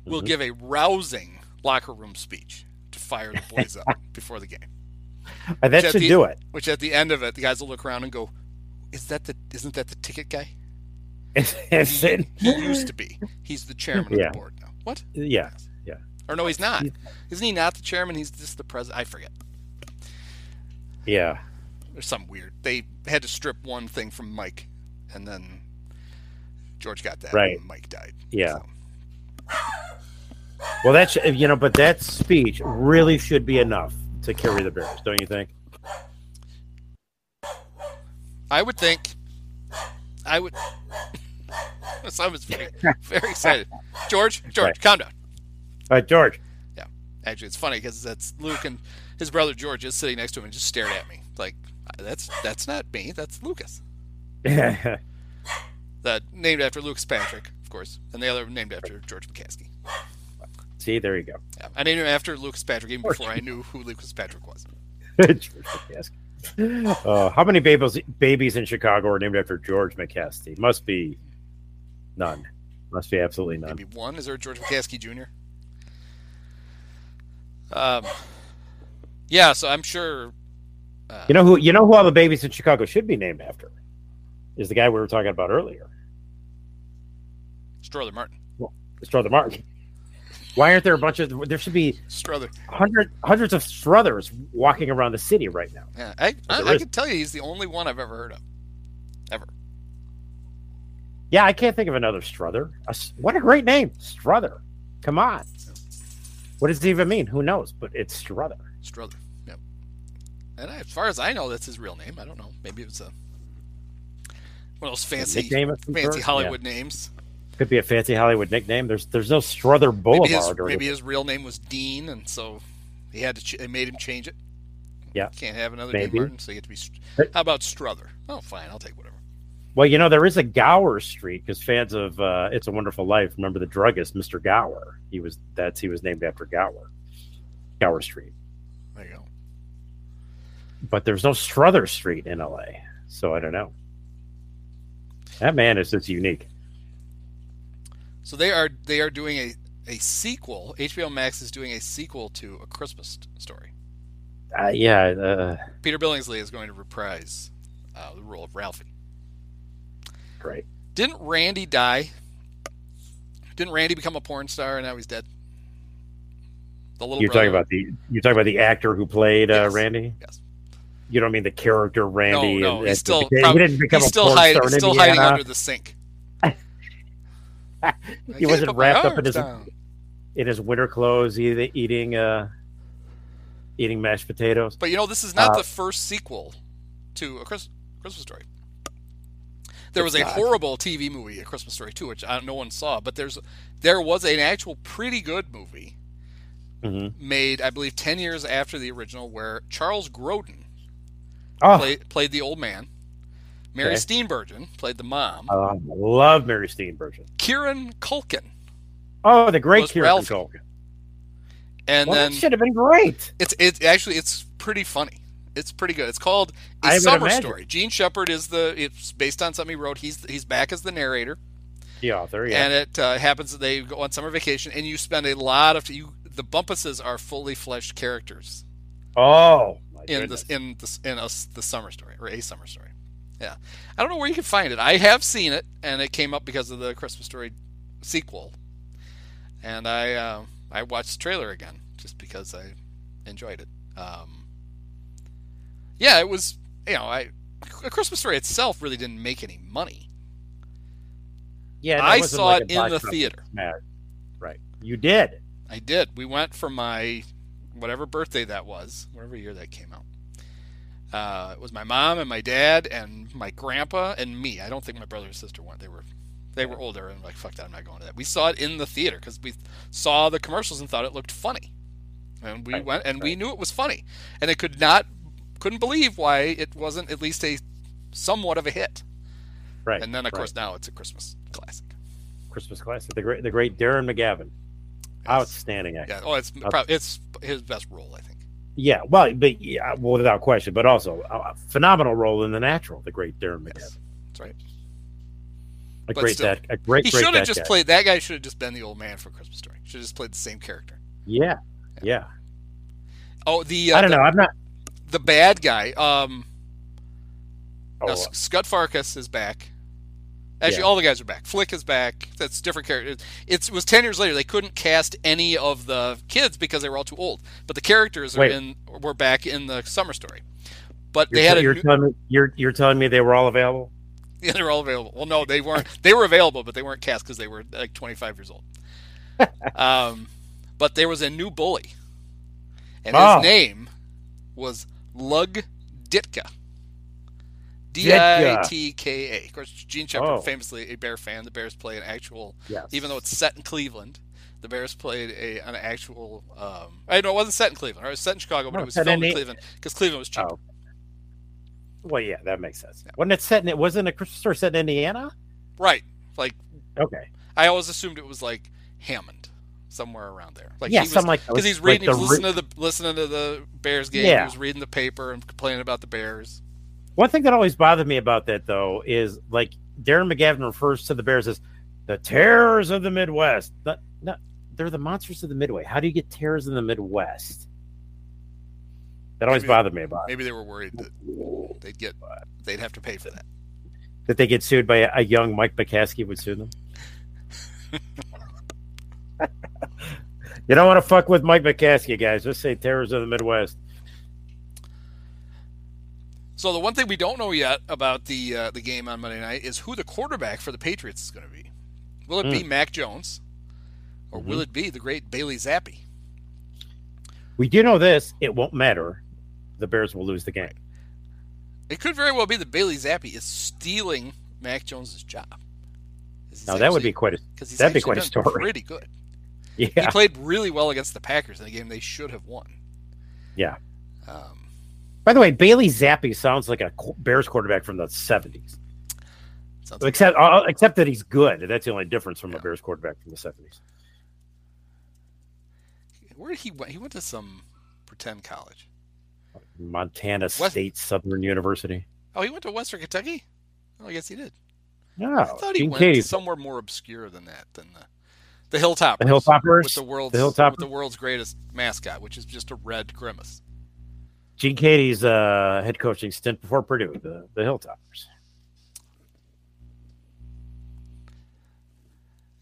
will give a rousing locker room speech to fire the boys up before the game. Uh, that at should the- do it. Which at the end of it, the guys will look around and go, "Is that the? Isn't that the ticket guy? Is it- He used to be. He's the chairman Yeah. of the board now. What? yeah. Yeah. Or no, he's not. Isn't he not the chairman? He's just the president. I forget. Yeah. There's something weird. They had to strip one thing from Mike, and then George got that. Right. Mike died. Yeah. So, Well, that's you know, but that speech really should be enough to carry the Bears, don't you think? I would think. I would. I very, very excited. George, George, Right. calm down. All right, George. Yeah, actually, it's funny because that's Luke and his brother George is sitting next to him and just stared at me like, "That's that's not me. That's Lucas." yeah. That named after Lucas Patrick, of course, and the other named after George McCaskey. See, there you go. Yeah, I named him after Lucas Patrick even before I knew who Lucas Patrick was. McCaskey. Uh, how many babies babies in Chicago are named after George McCaskey? Must be none. Must be absolutely none. Maybe one. Is there a George McCaskey Jr.? Um, yeah. So I'm sure. Uh, You know who? You know who all the babies in Chicago should be named after? Is the guy we were talking about earlier, Strother Martin. Well, Strother Martin. Why aren't there a bunch of? There should be Strother. hundred hundreds of Strothers walking around the city right now. Yeah, I, I, I can tell you he's the only one I've ever heard of. Ever. Yeah, I can't think of another Strother. A s- what a great name, Strother. Come on. What does it even mean? Who knows? But it's Strother. Strother. Yep. And I, as far as I know, that's his real name. I don't know. Maybe it's a one of those fancy, nickname of some fancy sort? Hollywood names. Could be a fancy Hollywood nickname. There's there's no Strother Maybe Boulevard. his, or maybe his real name was Dean, and so he had to. Ch- they made him change it. Yeah. Can't have another Maybe. Dean Martin, so you have to be. How about Strother? Oh, fine. I'll take whatever. Well, you know, there is a Gower Street because fans of uh, It's a Wonderful Life remember the druggist, Mr. Gower. He was that's he was named after Gower. Gower Street. There you go. But there's no Strother Street in LA. So I don't know. That man is just unique. So they are they are doing a a sequel. HBO Max is doing a sequel to A Christmas Story. Uh, yeah, uh, Peter Billingsley is going to reprise uh, the role of Ralphie. great. Didn't Randy die? Didn't Randy become a porn star and now he's dead? The little You're brother. talking about the you're talking about the actor who played uh, Yes. Randy. Yes. You don't mean the character Randy? No, no, and- he's and- still he didn't become he's a still porn hiding. star He's in still hiding under the sink. He wasn't wrapped up in his Down. in his winter clothes, eating eating, uh, eating mashed potatoes. But you know, this is not Uh, the first sequel to a Chris, Christmas Story. There was a not. horrible TV movie, A Christmas Story 2, which I, no one saw. But there's there was an actual pretty good movie hmm made, I believe, ten years after the original, where Charles Grodin Oh, played played the old man. Mary Okay. Steenburgen played the mom. I love Mary Steenburgen. Kieran Culkin, Oh, the great Kieran. Culkin. and Well, then that should have been great. It's it's actually it's pretty funny. It's pretty good. It's called A I Summer. Story. Jean Shepherd is the. It's based on something he wrote. He's he's back as the narrator, The author, yeah. and it uh, happens that they go on summer vacation, and you spend a lot of you. The Bumpuses are fully fleshed characters oh, my in this in this in a, the summer story or a summer story. Yeah, I don't know where you can find it. I have seen it, and it came up because of the Christmas Story sequel, and I uh, I watched the trailer again just because I enjoyed it. Um, yeah, it was you know I a Christmas Story itself really didn't make any money. yeah, I saw like it in the theater. smash. Right. You did. I did. We went for my whatever birthday that was, whatever year that came out. Uh, it was my mom and my dad and my grandpa and me. I don't think my brother and sister went. They were they were older and like fuck that. I'm not going to that. We saw it in the theater because we saw the commercials and thought it looked funny, and we Right, went and we knew it was funny, and it could not couldn't believe why it wasn't at least a somewhat of a hit. Right. And then of right. course now it's a Christmas classic. Christmas classic. The great, the great Darren McGavin. Outstanding actor. Yeah. Oh, it's probably it's his best role, I think. Yeah, well, but yeah, well, without question, but also a phenomenal role in The Natural, the great Darren McGavin. Yes, that's right. A But great still, that a great He should have just guy. played that guy. Should have just been the old man for Christmas Story. Should have just played the same character. Yeah, yeah. Oh, the uh, I don't the, know. I'm not. the bad guy. Um, Oh, S- Scut Farkus is back. Actually, Yeah. all the guys are back. Flick is back. That's different characters. It's, it was ten years later. They couldn't cast any of the kids because they were all too old. But the characters are in were back in the summer story. But you're, they had a you're new, telling me you're you're telling me they were all available. yeah, they were all available. Well, no, they weren't. They were available, but they weren't cast because they were like 25 years old. um, but there was a new bully, and his Oh. name was Lug Ditka. D I T K A. Of course, Jean Shepherd, Oh. famously a Bear fan. The Bears play an actual, Yes. even though it's set in Cleveland. The Bears played a an actual. Um, I know it wasn't set in Cleveland. It was set in Chicago, but No, it was filmed in in Cleveland because Cleveland was cheap. Oh. Well, yeah, that makes sense. Wasn't it set in? It wasn't a Christmas story set in Indiana. Right. Like Okay. I always assumed it was like Hammond, somewhere around there. Like Yeah, he was, something like because he's Like reading, he the was re- listening to the listening to the Bears game. Yeah. He was reading the paper and complaining about the Bears. One thing that always bothered me about that though is like Darren McGavin refers to the Bears as the terrors of the Midwest. No, no, they're the monsters of the Midway. How do you get terrors in the Midwest? That always Maybe- bothered me about it. Maybe they were worried that they'd get they'd have to pay for that. that they get sued by a, a young Mike McCaskey would sue them. You don't want to fuck with Mike McCaskey, guys. Just say Terrors of the Midwest. So the one thing we don't know yet about the uh, the game on Monday night is who the quarterback for the Patriots is going to be. Will it be Mac Jones, or will it be the great Bailey Zappe? We do know this. It won't matter. The Bears will lose the game. It could very well be that Bailey Zappe is stealing Mac Jones's job. Now that would be quite a he's that'd be quite a story. Pretty good. Yeah, He played really well against the Packers in a game they should have won. yeah. Um, By the way, Bailey Zappe sounds like a Bears quarterback from the seventies. Except, uh, except that he's good. That's the only difference from a Bears quarterback from the seventies. where did he went? He went to some pretend college. Montana What? State Southern University. Oh, he went to Western Kentucky. Oh, I guess he did. No, I thought he went somewhere more obscure than that, than the the Hilltoppers. The Hilltoppers? with the world's The Hilltoppers? with the world's greatest mascot, which is just a red grimace. Gene Cady's uh, head coaching stint before Purdue, the, the Hilltoppers.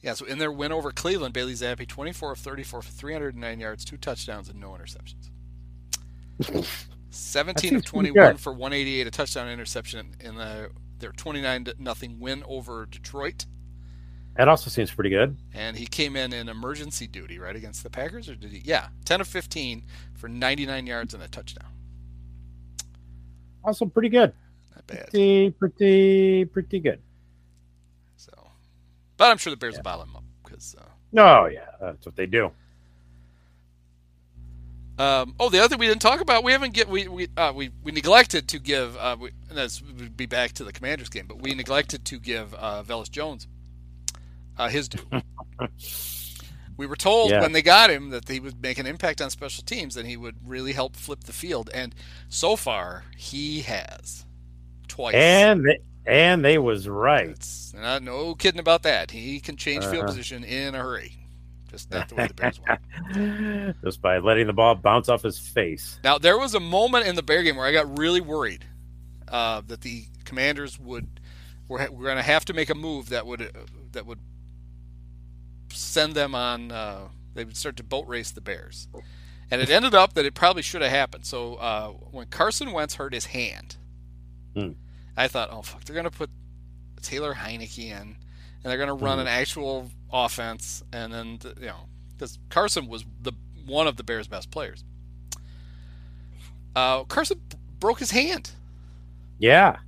Yeah, so in their win over Cleveland, Bailey Zappe, 24 of 34 for 309 yards, two touchdowns, and no interceptions. 17 of 21 good. for 188, a touchdown interception in the, their 29 to nothing win over Detroit. That also seems pretty good. And he came in in emergency duty, right, against the Packers? Or did he? Yeah, 10 of 15 for 99 yards and a touchdown. Also pretty good. Not bad. Pretty, pretty, pretty good. So, But I'm sure the Bears will bottle him up because. Uh, No, yeah, that's what they do. Um, oh, the other thing we didn't talk about, we haven't get we we uh, we, we neglected to give. Uh, we, and this would be back to the Commanders game, but we neglected to give uh, Velus Jones uh, his due. we were told Yeah. when they got him that he would make an impact on special teams and he would really help flip the field, and so far he has twice. And they, and they was right. It's not no kidding about that. He can change field Uh-huh. position in a hurry. Just not the way the Bears want. Just by letting the ball bounce off his face. Now there was a moment in the Bear game where I got really worried uh, that the Commanders would were, were going to have to make a move that would uh, that would send them on. Uh, they would start to boat race the Bears, and it ended up that it probably should have happened. So uh, when Carson Wentz hurt his hand, Hmm. I thought, oh fuck, they're going to put Taylor Heinicke in, and they're going to run Hmm. an actual offense, and then you know because Carson was the one of the Bears' best players. Uh, Carson b- broke his hand. Yeah.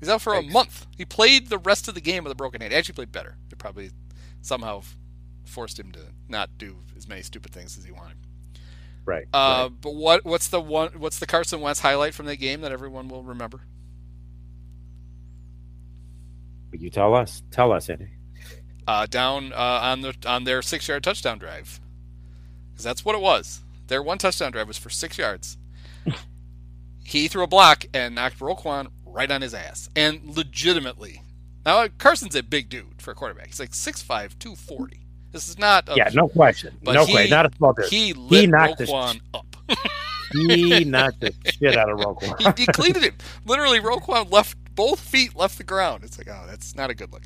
He's out for a month. He played the rest of the game with a broken hand. He actually played better. It probably somehow forced him to not do as many stupid things as he wanted. Right. Uh, right. But what what's the one what's the Carson Wentz highlight from that game that everyone will remember? You tell us. Tell us, Andy. Uh, down uh, on the on their six yard touchdown drive, because that's what it was. Their one touchdown drive was for six yards. he threw a block and knocked Roquan right on his ass, and legitimately. Now Carson's a big dude for a quarterback. He's like 6'5", 240. This is not. A, Yeah, no question. No he- question. Not a small dude. He lit knocked the Roquan up. He knocked the shit out of Roquan. he decleated him. Literally, Roquan left both feet left the ground. It's like, oh, that's not a good look.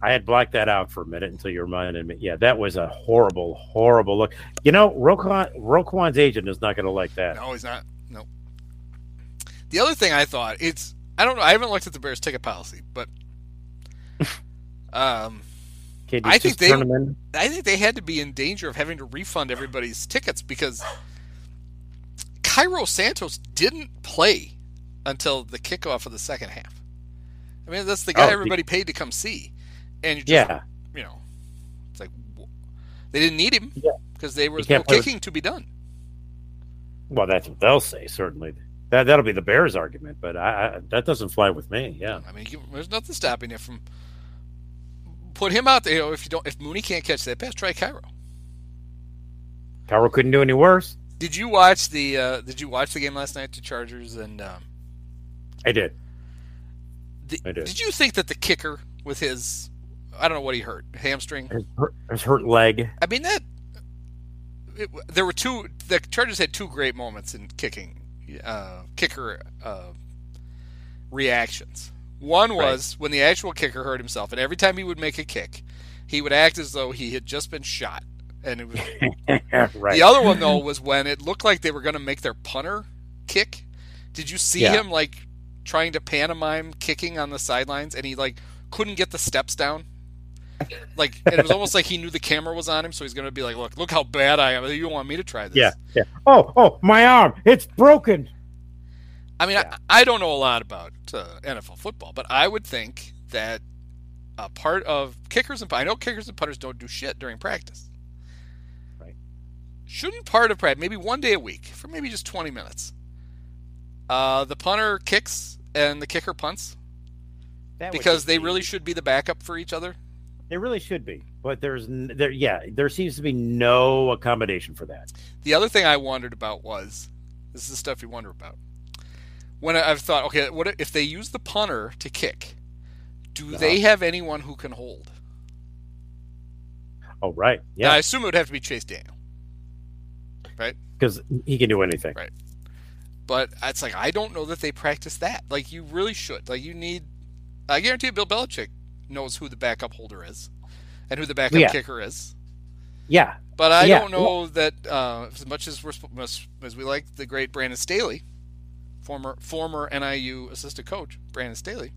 I had blacked that out for a minute until you reminded me. Yeah, that was a horrible, horrible look. You know, Roquan, Roquan's agent is not going to like that. No, he's not. No. The other thing I thought it's I don't know. I haven't looked at the Bears ticket policy, but um, I think they-? I think they had to be in danger of having to refund everybody's tickets because Cairo Santos didn't play until the kickoff of the second half. I mean, that's the guy Oh, everybody paid to come see, and you just, Yeah. you know, it's like they didn't need him Yeah. because there was no can't with- kicking to be done. Well, that's what they'll say. Certainly, that that'll be the Bears' argument. But I, I, that doesn't fly with me. Yeah. I mean, you- there's nothing stopping you from put him out there. You know, if you don't, if Mooney can't catch that pass, try Cairo. Cairo couldn't do any worse. Did you watch the uh, Did you watch the game last night? The Chargers and um, I did. the, I did. did you think that the kicker with his I don't know what he hurt hamstring? His hurt, his hurt leg. I mean that it, there were two. The Chargers had two great moments in kicking uh, kicker uh, reactions. One was when the actual kicker hurt himself, and every time he would make a kick, he would act as though he had just been shot, and it was right. the other one though was when it looked like they were going to make their punter kick. Did you see Yeah. him like trying to pantomime kicking on the sidelines, and he like couldn't get the steps down? Like it was almost like he knew the camera was on him, so he's going to be like, "Look, look how bad I am. You want me to try this." Yeah, yeah. Oh, oh, my arm, it's broken. I mean, Yeah. I, I don't know a lot about uh, NFL football, but I would think that a part of kickers and I know kickers and punters don't do shit during practice. Right. Shouldn't part of practice, maybe one day a week for maybe just 20 minutes, uh, the punter kicks and the kicker punts That because they be- really should be the backup for each other. they really should be. But there's there, yeah, there seems to be no accommodation for that. The other thing I wondered about was this is the stuff you wonder about. When I've thought, okay, what if they use the punter to kick? Do Uh-huh. they have anyone who can hold? Oh, right, Now, I assume it would have to be Chase Daniel, right? because he can do anything. Right. but it's like I don't know that they practice that. Like you really should. Like you need. I guarantee you, Bill Belichick knows who the backup holder is, and who the backup Yeah. kicker is. Yeah, But I Yeah, don't know that uh, as much as we're as we like the great Brandon Staley, former former NIU assistant coach Brandon Staley.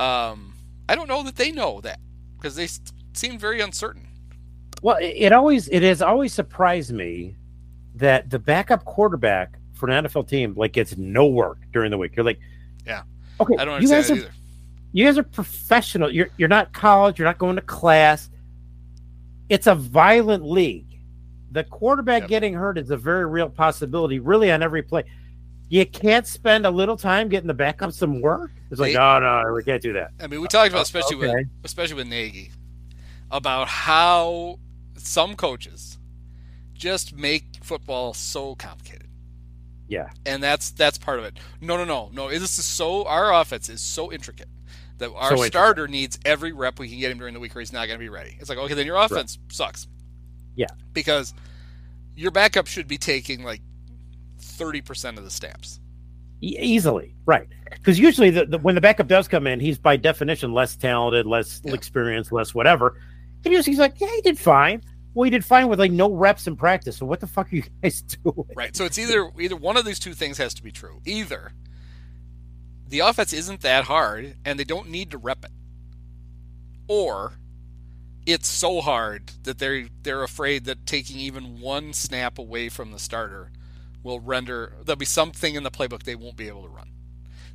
Um, I don't know that they know that because they seem very uncertain. Well, it, always it has always surprised me that the backup quarterback for an NFL team like gets no work during the week. You're like, Yeah. okay, I don't you guys are either. you guys are professional. You're you're not college. You're not going to class. It's a violent league. The quarterback Yep. getting hurt is a very real possibility, really, on every play. You can't spend a little time getting the backup some work. It's like, They- no, no, we can't do that. I mean, we talked about especially okay. with especially with Nagy about how some coaches just make football so complicated. Yeah. and that's that's part of it. No, no, no, no. This is so our offense is so intricate that our So starter needs every rep we can get him during the week, or he's not going to be ready. It's like okay, then your offense sucks. Yeah. because your backup should be taking like thirty percent of the snaps. Easily, right? Because usually, the, the, when the backup does come in, he's by definition less talented, less Yeah. experienced, less whatever. And usually he's like, yeah, he did fine. Well, he did fine with like no reps in practice. So what the fuck are you guys doing? Right. So it's either either one of these two things has to be true. Either the offense isn't that hard and they don't need to rep it, or it's so hard that they're they're afraid that taking even one snap away from the starter will render there'll be something in the playbook they won't be able to run.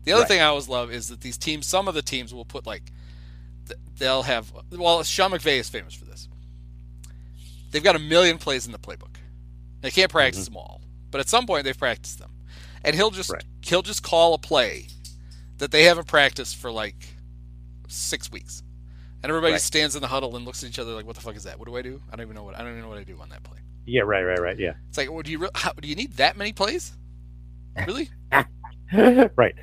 The other Right. thing I always love is that these teams, some of the teams will put like they'll have well, Sean McVay is famous for this. They've got a million plays in the playbook. They can't mm-hmm. practice them all, but at some point they've practiced them, and he'll just Right. he'll just call a play that they haven't practiced for like six weeks, and everybody Right. stands in the huddle and looks at each other like, "What the fuck is that? What do I do? I don't even know what I don't even know what I do on that play." Yeah, right, right, right. Yeah, It's like, well, do you re- how, do you need that many plays? Really? right.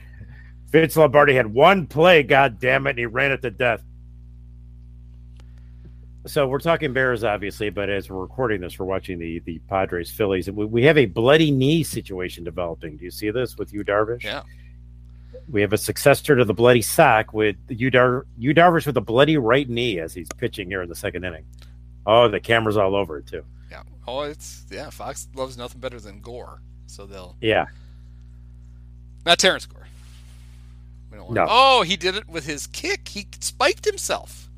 Vince Lombardi had one play, god damn it, and he ran it to death. So we're talking Bears, obviously, but as we're recording this, we're watching the the Padres Phillies, and we, we have a bloody knee situation developing. Do you see this with Yu, Darvish? Yeah. We have a successor to the bloody sock with you, Dar- Yu Darvish with a bloody right knee as he's pitching here in the second inning. Oh, the camera's all over it too. Yeah. Oh, it's yeah. Fox loves nothing better than gore, so they'll Yeah, not Terrence Gore. We don't want No. Oh, he did it with his kick. He spiked himself.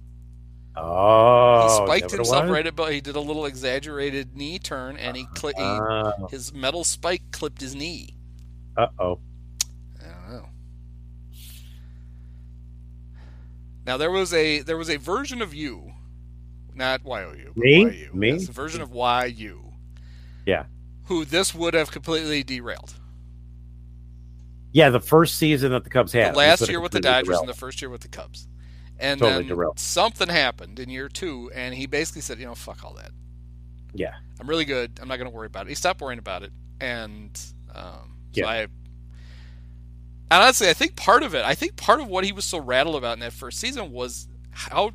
Oh, he spiked that what it himself right above. He did a little exaggerated knee turn, and he, cli- he Oh, his metal spike clipped his knee. uh oh. I don't know. Now there was a there was a version of you, not YOU, Me? YU. Me? Yes, a version of YU. Yeah. Who this would have completely derailed. Yeah, the first season that the Cubs had. the last year with the Dodgers derailed. and the first year with the Cubs. And Totally then derailed. something happened in year two, and he basically said, you know, fuck all that. Yeah. I'm really good. I'm not going to worry about it. He stopped worrying about it. And um, so Yeah. I. Honestly, I think part of it, I think part of what he was so rattled about in that first season was how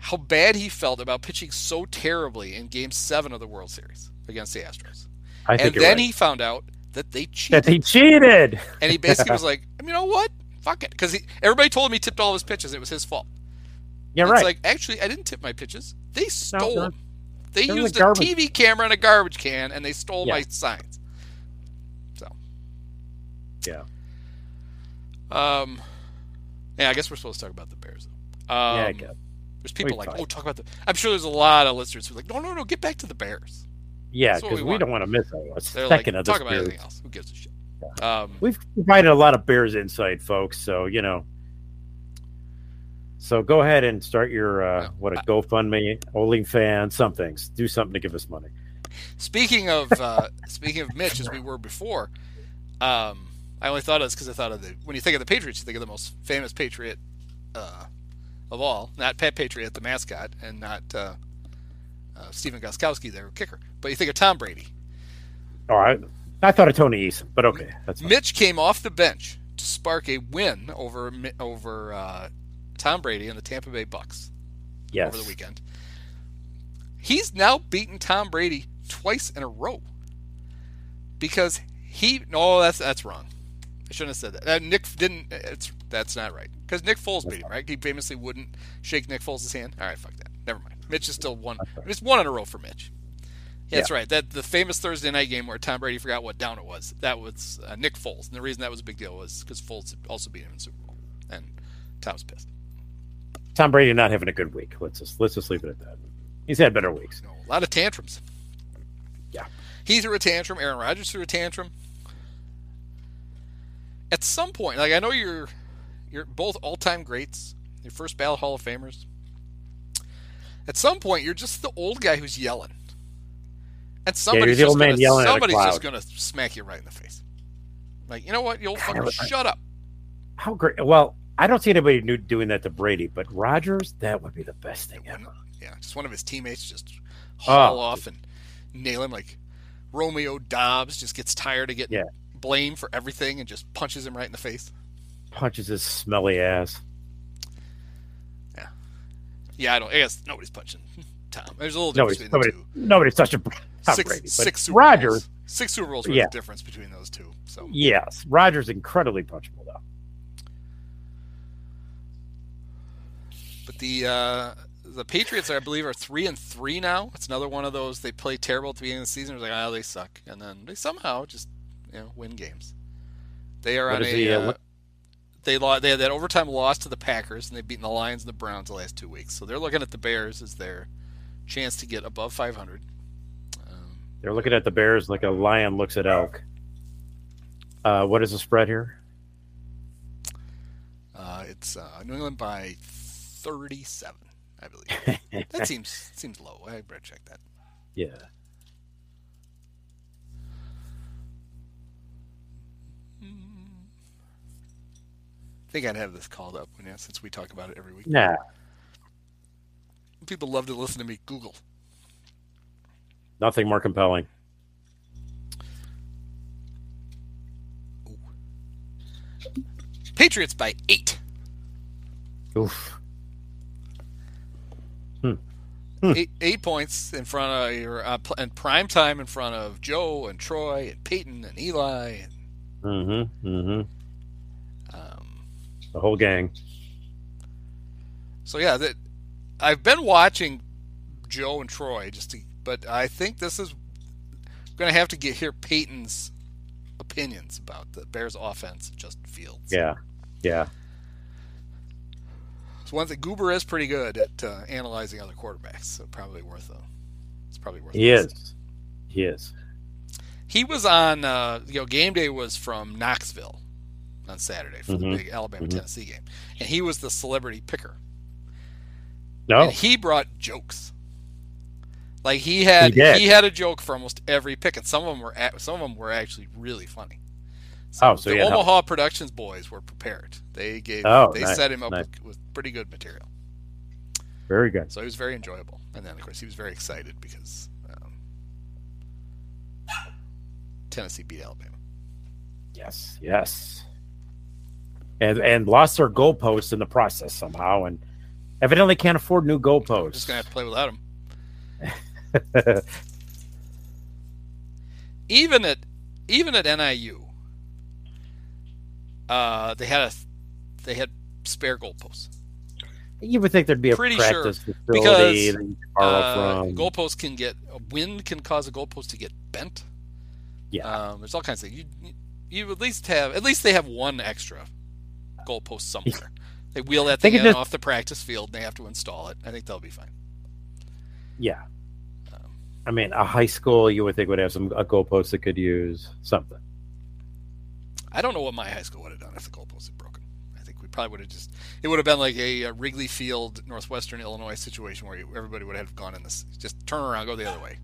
how bad he felt about pitching so terribly in Game Seven of the World Series against the Astros. I think And then right. he found out that they cheated. that he cheated. And he basically was like, you know what? Fuck it. Because everybody told him he tipped all of his pitches. It was his fault. Yeah, it's right. like, actually, I didn't tip my pitches. They stole no. them. They was a used a, TV camera and a garbage can, and they stole Yeah. my signs. So, Yeah. um, yeah, I guess we're supposed to talk about the Bears. Though. Um, yeah, I guess. There's people like, oh, talk about the. I'm sure there's a lot of listeners who are like, no, no, no, get back to the Bears. Yeah, because we we, don't want to miss a, second like, of talk this about Bears. anything else. Who gives a shit? Um, We've provided a lot of Bears insight, folks. So you know. So go ahead and start your uh, Yeah. what a GoFundMe, Oling fan, something. Do something to give us money. Speaking of uh, speaking of Mitch, as we were before, um, I only thought of this because I thought of the when you think of the Patriots, you think of the most famous Patriot uh, of all, not Pat Patriot, the mascot, and not uh, uh, Stephen Gostkowski, their kicker, but you think of Tom Brady. All right. I thought of Tony Eason, but okay, that's fine. Mitch came off the bench to spark a win over over uh, Tom Brady and the Tampa Bay Bucks yes. over the weekend. He's now beaten Tom Brady twice in a row because he no that's that's wrong. I shouldn't have said that. Uh, Nick didn't. It's that's not right because Nick Foles beat him right. He famously wouldn't shake Nick Foles' hand. All right, fuck that. Never mind. Mitch is still one. It's one in a row for Mitch. Yeah, that's right. That the famous Thursday night game where Tom Brady forgot what down it was. That was uh, Nick Foles, and the reason that was a big deal was because Foles also beat him in Super Bowl, and Tom was pissed. Tom Brady not having a good week. Let's just let's just leave it at that. He's had better weeks. Know, a lot of tantrums. Yeah. He threw a tantrum. Aaron Rodgers threw a tantrum. At some point, like I know you're, you're both all-time greats. Your first ballot Hall of Famers. At some point, you're just the old guy who's yelling, and somebody's the just gonna, yelling at a somebody's just gonna smack you right in the face. Like you know what, you old God, fucker, I- shut up. How great! Well, I don't see anybody new doing that to Brady, but Rodgers, that would be the best thing ever. Yeah, just one of his teammates just oh, haul Oh. off and nail him like Romeo Doubs just gets tired of getting Yeah. blamed for everything and just punches him right in the face. Punches his smelly ass. Yeah, Yeah, I don't. I guess nobody's punching Tom. There's a little Nobody's difference nobody, between the two. nobody's touching Tom Six, Brady, six Super Rodgers, Bowls. Six Super Bowls. Were Yeah. the difference between those two. So yes, Rodgers incredibly punchable though. But the uh, the Patriots, I believe, are three and three now. It's another one of those they play terrible at the beginning of the season. It's like, oh, they suck, and then they somehow just you know win games. They are What on a. the, uh, uh, they lost. They had that overtime loss to the Packers, and they've beaten the Lions and the Browns the last two weeks. So they're looking at the Bears as their chance to get above 500. Um, They're looking at the Bears like a lion looks at elk. Uh, what is the spread here? uh, it's uh, New England by 37, I believe. that seems seems low. I better check that. Yeah. Think I'd have this called up, yeah, since we talk about it every week. Yeah. People love to listen to me Google. Nothing more compelling. Patriots by eight. Oof. Hmm. eight, eight points in front of your uh, pl- and prime time in front of Joe and Troy and Peyton and Eli and Mm-hmm. Mm-hmm. The whole gang. so yeah that I've been watching Joe and Troy just to but I think this is going to have to get hear Peyton's opinions about the Bears offense Justin Fields. Yeah. Yeah. So one thing Goober is pretty good at uh, analyzing other quarterbacks, so probably worth a it's probably worth He is. He is. He was on, uh, you know, game day was from Knoxville on Saturday for Mhm. the big Alabama Tennessee game, and he was the celebrity picker. No. And he brought jokes. Like he had, He he, had a joke for almost every pick, and some of them were, some of them were actually really funny. Oh, so the he had help. Omaha Productions boys were prepared. They gave, Oh, they nice, set him up nice. with, with pretty good material. Very good. So he was very enjoyable, and then of course he was very excited because um, Tennessee beat Alabama. Yes. Yes. And and lost their goalposts in the process somehow, and evidently can't afford new We're just gonna have to play without them. even at even at NIU, uh, they had a they had spare goalposts. You would think there'd be a Pretty sure, because, that you could borrow Uh, goalposts can get a wind can cause a goalpost to get bent. yeah, Um, there's all kinds of things. You you at least have at least they have one extra goalpost somewhere. they wheel that thing in just- off the practice field and they have to install it. I think they'll be fine. yeah. Um, I mean, a high school you would think would have some a goalpost that could use something. I don't know what my high school would have done if the goalpost had broken. I think we probably would have just it would have been like a, uh Wrigley Field, Northwestern Illinois situation where you, everybody would have gone in this just turn around, go the other way.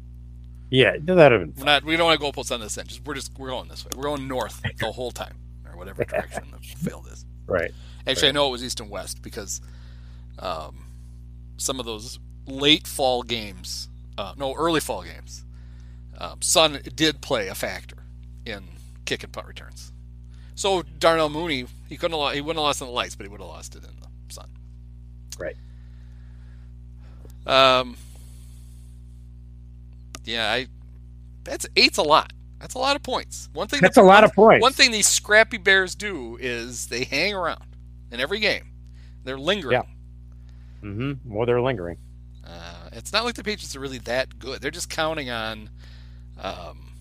Yeah, that would have been We're not we don't have goalposts on this end. Just we're just we're going this way. We're going north the whole time or whatever direction the field is. Right. Actually, I know it was east and west because um, some of those late fall games, uh, no, early fall games, um, sun did play a factor in kick and punt returns. So Darnell Mooney, he couldn't have, he wouldn't have lost in the lights, but he would have lost it in the sun. Right. Um. Yeah, I. That's eight's a lot. That's a lot of points. One thing. That's a lot of points. One thing these scrappy Bears do is they hang around in every game. They're lingering. Yeah. Mm-hmm. Well, they're lingering. Uh, it's not like the Patriots are really that good. They're just counting on, um,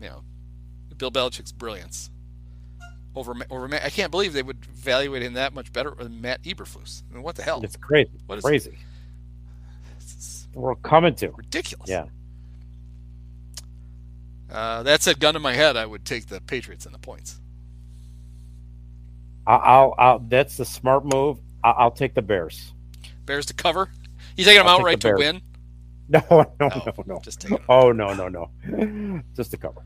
you know, Bill Belichick's brilliance over over. I can't believe they would evaluate him that much better than Matt Eberflus. I mean, what the hell? It's crazy. What is crazy. It's We're coming to. ridiculous. Yeah. Uh, that said, gun to my head, I would take the Patriots in the points. I'll, I'll, that's the smart move. I'll, I'll take the Bears. Bears to cover. You taking them I'll take outright the to win? No, no, Oh, no, no. just. Oh no, no, no. Just to cover.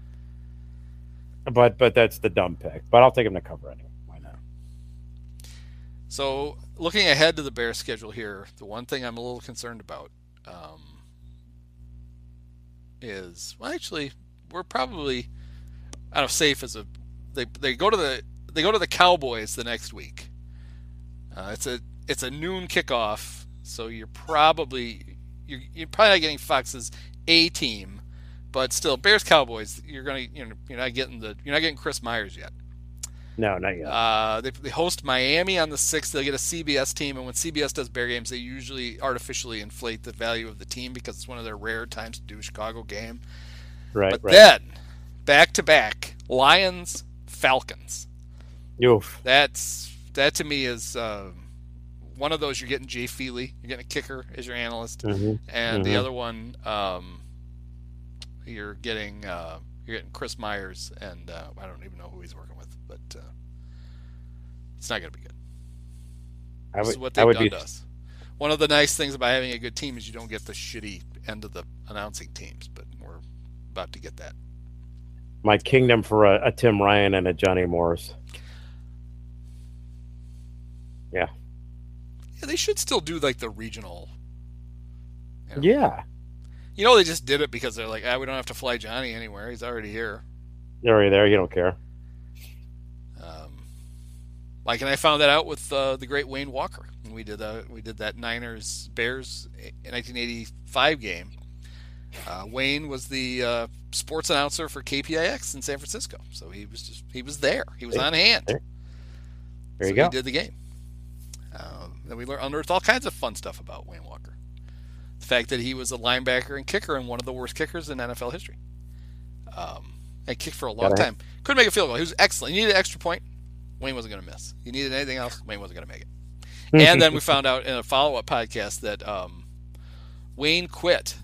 But but that's the dumb pick. But I'll take them to cover anyway. Why not? So, looking ahead to the Bears schedule here, the one thing I'm a little concerned about um, is well, actually, we're probably out of safe as a they they go to the they go to the Cowboys the next week. Uh, it's a it's a noon kickoff, so you're probably you're, you're probably not getting Fox's A team, but still Bears Cowboys. You're gonna you know you're not getting the you're not getting Chris Myers yet. No, not yet. Uh, they, they host Miami on the 6th. They'll get a CBS team, and when CBS does Bear games, they usually artificially inflate the value of the team because it's one of their rare times to do a Chicago game. Right, but right. then, back to back, Lions, Falcons. Oof. That's that to me is uh, one of those. You're getting Jay Feely, you're getting a kicker as your analyst, Mhm. and the Mhm. other one, um, you're getting uh, you're getting Chris Myers, and uh, I don't even know who he's working with, but uh, it's not going to be good. I This would, is what they've would done be to us. One of the nice things about having a good team is you don't get the shitty end of the announcing teams, but we're about to get that. my kingdom for a, a Tim Ryan and a Johnny Morris. Yeah, Yeah, they should still do like the regional. Yeah. You know, they just did it because they're like, ah, we don't have to fly Johnny anywhere. He's already here. You're already there. You don't care. Um, like, and I found that out with uh, the great Wayne Walker. When we did uh, we did that Niners Bears 1985 game. Uh, Wayne was the uh, sports announcer for KPIX in San Francisco, so he was just he was there. He was There- on hand. there- There so you go. He did the game. Um, then we learned unearthed all kinds of fun stuff about Wayne Walker. The fact that he was a linebacker and kicker and one of the worst kickers in NFL history. Um, and kicked for a long time. Couldn't make a field goal. He was excellent. You needed an extra point. Wayne wasn't going to miss. You needed anything else. Wayne wasn't going to make it. and then we found out in a follow-up podcast that um, Wayne quit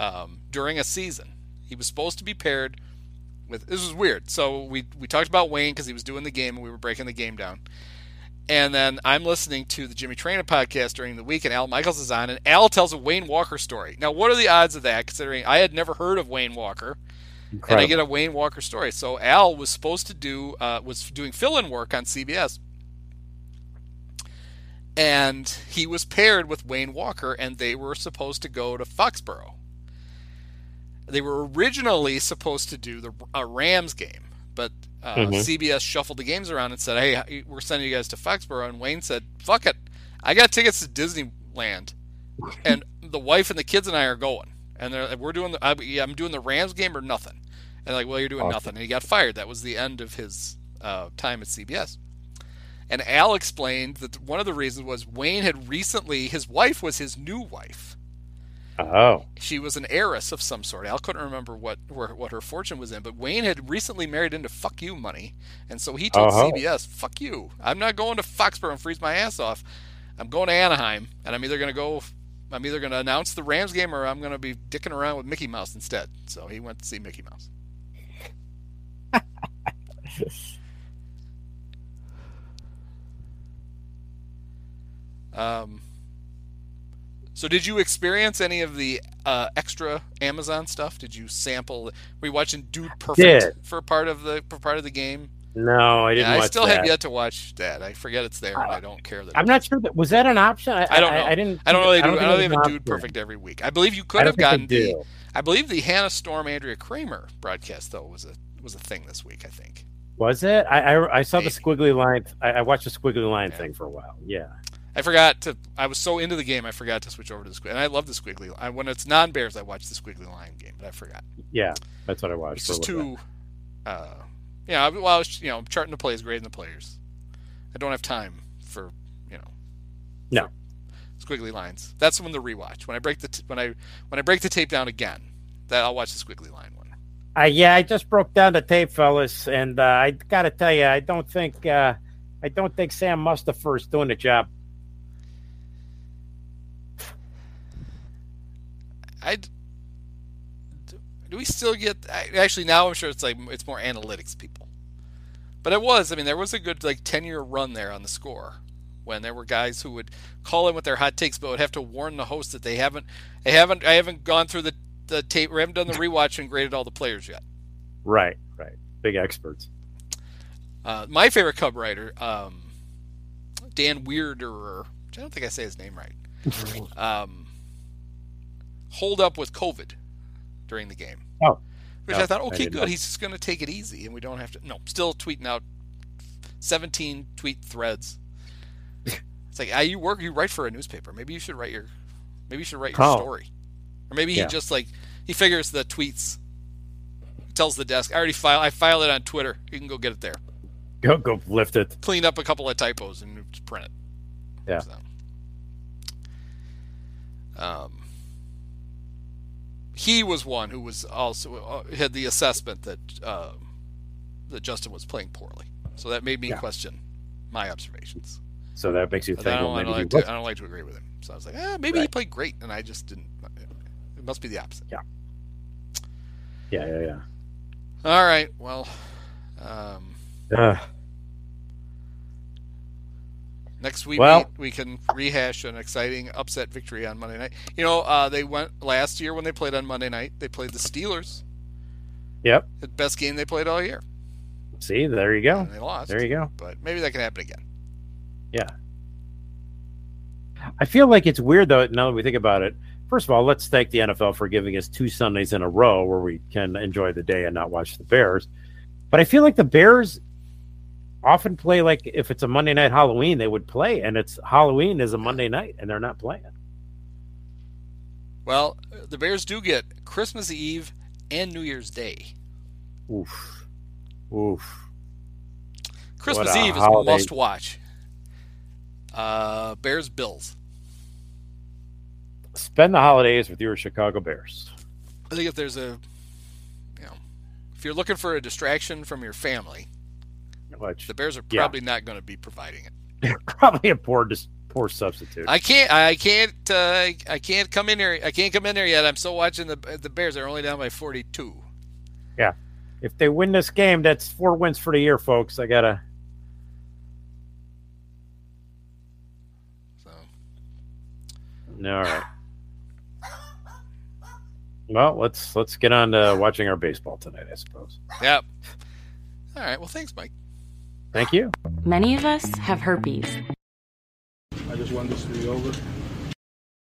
um, during a season. He was supposed to be paired with. This was weird. So we we talked about Wayne because he was doing the game and we were breaking the game down. And then I'm listening to the Jimmy Traina podcast during the week, and Al Michaels is on, and Al tells a Wayne Walker story. Now, what are the odds of that? Considering I had never heard of Wayne Walker, and I get a Wayne Walker story. So Al was supposed to do uh, was doing fill-in work on CBS, and he was paired with Wayne Walker, and they were supposed to go to Foxborough. They were originally supposed to do the a Rams game, but uh, Mhm. CBS shuffled the games around and said, "Hey, we're sending you guys to Foxborough." And Wayne said, "Fuck it, I got tickets to Disneyland, and the wife and the kids and I are going, and they're, we're doing the I'm doing the Rams game or nothing." And like, well, you're doing Awesome. nothing, and he got fired. That was the end of his uh, time at CBS. And Al explained that one of the reasons was Wayne had recently, his wife was his new wife. Oh, She was an heiress of some sort. Al couldn't remember what where, what her fortune was in, but Wayne had recently married into fuck you money, and so he told Oh. CBS, "Fuck you! I'm not going to Foxborough and freeze my ass off. I'm going to Anaheim, and I'm either going to go, I'm either going to announce the Rams game, or I'm going to be dicking around with Mickey Mouse instead." So he went to see Mickey Mouse. Um, so did you experience any of the uh, extra Amazon stuff? Did you sample? Were you watching Dude Perfect Did. for part of the for part of the game? no, I didn't Yeah, I still that. have yet to watch that. I forget it's there, and I don't care that. I'm not sure that was that an option. I, I don't know. I, didn't. I don't know. They do. I, think know it they was have a Dude. Perfect every week. I believe you could have gotten the. I believe the Hannah Storm Andrea Kremer broadcast though was a was a thing this week. I think. Was it? I I, I saw Maybe. the squiggly line. I, I watched the squiggly line Yeah. thing for a while. Yeah. I forgot to. I was so into the game, I forgot to switch over to the squig. And I love the squiggly. I, when it's non Bears, I watch the squiggly line game, but I forgot. Yeah, that's what I watched. It's for a just too. Uh, yeah, well, I was, you know, charting the plays, grading the players. I don't have time for, you know. No. Squiggly lines. That's when the rewatch. When I break the t- when I when I break the tape down again, that I'll watch the squiggly line one. Uh, yeah, I just broke down the tape, fellas, and uh, I got to tell you, I don't think uh, I don't think Sam Mustipher is doing the job. I. Do we still get? Actually, now I'm sure it's like it's more analytics people. But it was. I mean, there was a good like ten year run there on the score when there were guys who would call in with their hot takes, but would have to warn the host that they haven't, they haven't, I haven't gone through the the tape, or haven't done the rewatch and graded all the players yet. Right, right. Big experts. Uh, my favorite Cub writer, um, Dan Weirder, which I don't think I say his name right, um, holed up with COVID during the game. Oh. Which No, I thought, okay, didn't good. know. He's just going to take it easy, and we don't have to. No, still tweeting out 17 tweet threads. it's like, ah, you work, you write for a newspaper. Maybe you should write your, maybe you should write your Oh. story, or maybe he Yeah. just like he figures the tweets, tells the desk, I already file, I filed it on Twitter. You can go get it there Go, go lift it. clean up a couple of typos and print it. Yeah. So, um, he was one who was also uh, had the assessment that uh, that Justin was playing poorly. So that made me Yeah. question my observations. So that makes you think. I don't, well, I, don't like to, I don't like to agree with him. So I was like, eh, maybe he played great, and I just didn't. It must be the opposite. yeah, yeah, yeah. All right. Well, um, Uh, Next week Well- we, we can rehash an exciting upset victory on Monday night. You know, uh, they went last year when they played on Monday night. They played the Steelers, yep. the best game they played all year, See, there you go. and they lost. There you go. But maybe that can happen again. Yeah. I feel like it's weird though. Now that we think about it, first of all, let's thank the NFL for giving us two Sundays in a row where we can enjoy the day and not watch the Bears. But I feel like the Bears often play like if it's a Monday night Halloween, they would play, and it's Halloween is a Monday night, and they're not playing. Well, the Bears do get Christmas Eve and New Year's Day. Oof, oof. Christmas a Eve is holiday. must watch. Uh, Bears Bills. Spend the holidays with your Chicago Bears. I think if there's a, you know, if you're looking for a distraction from your family, Which the Bears are Yeah. probably not going to be providing it. They're probably a poor poor substitute. I can't. I can't. Uh, I can't come in here. I can't come in there yet. I'm still watching the the Bears. They're only down by 42. Yeah. if they win this game, that's four wins for the year, folks. I gotta. So All right. Well, let's let's get on to watching our baseball tonight, I suppose. Yep. All right. Well, thanks, Mike. Thank you. Many of us have herpes. I just want this to be over.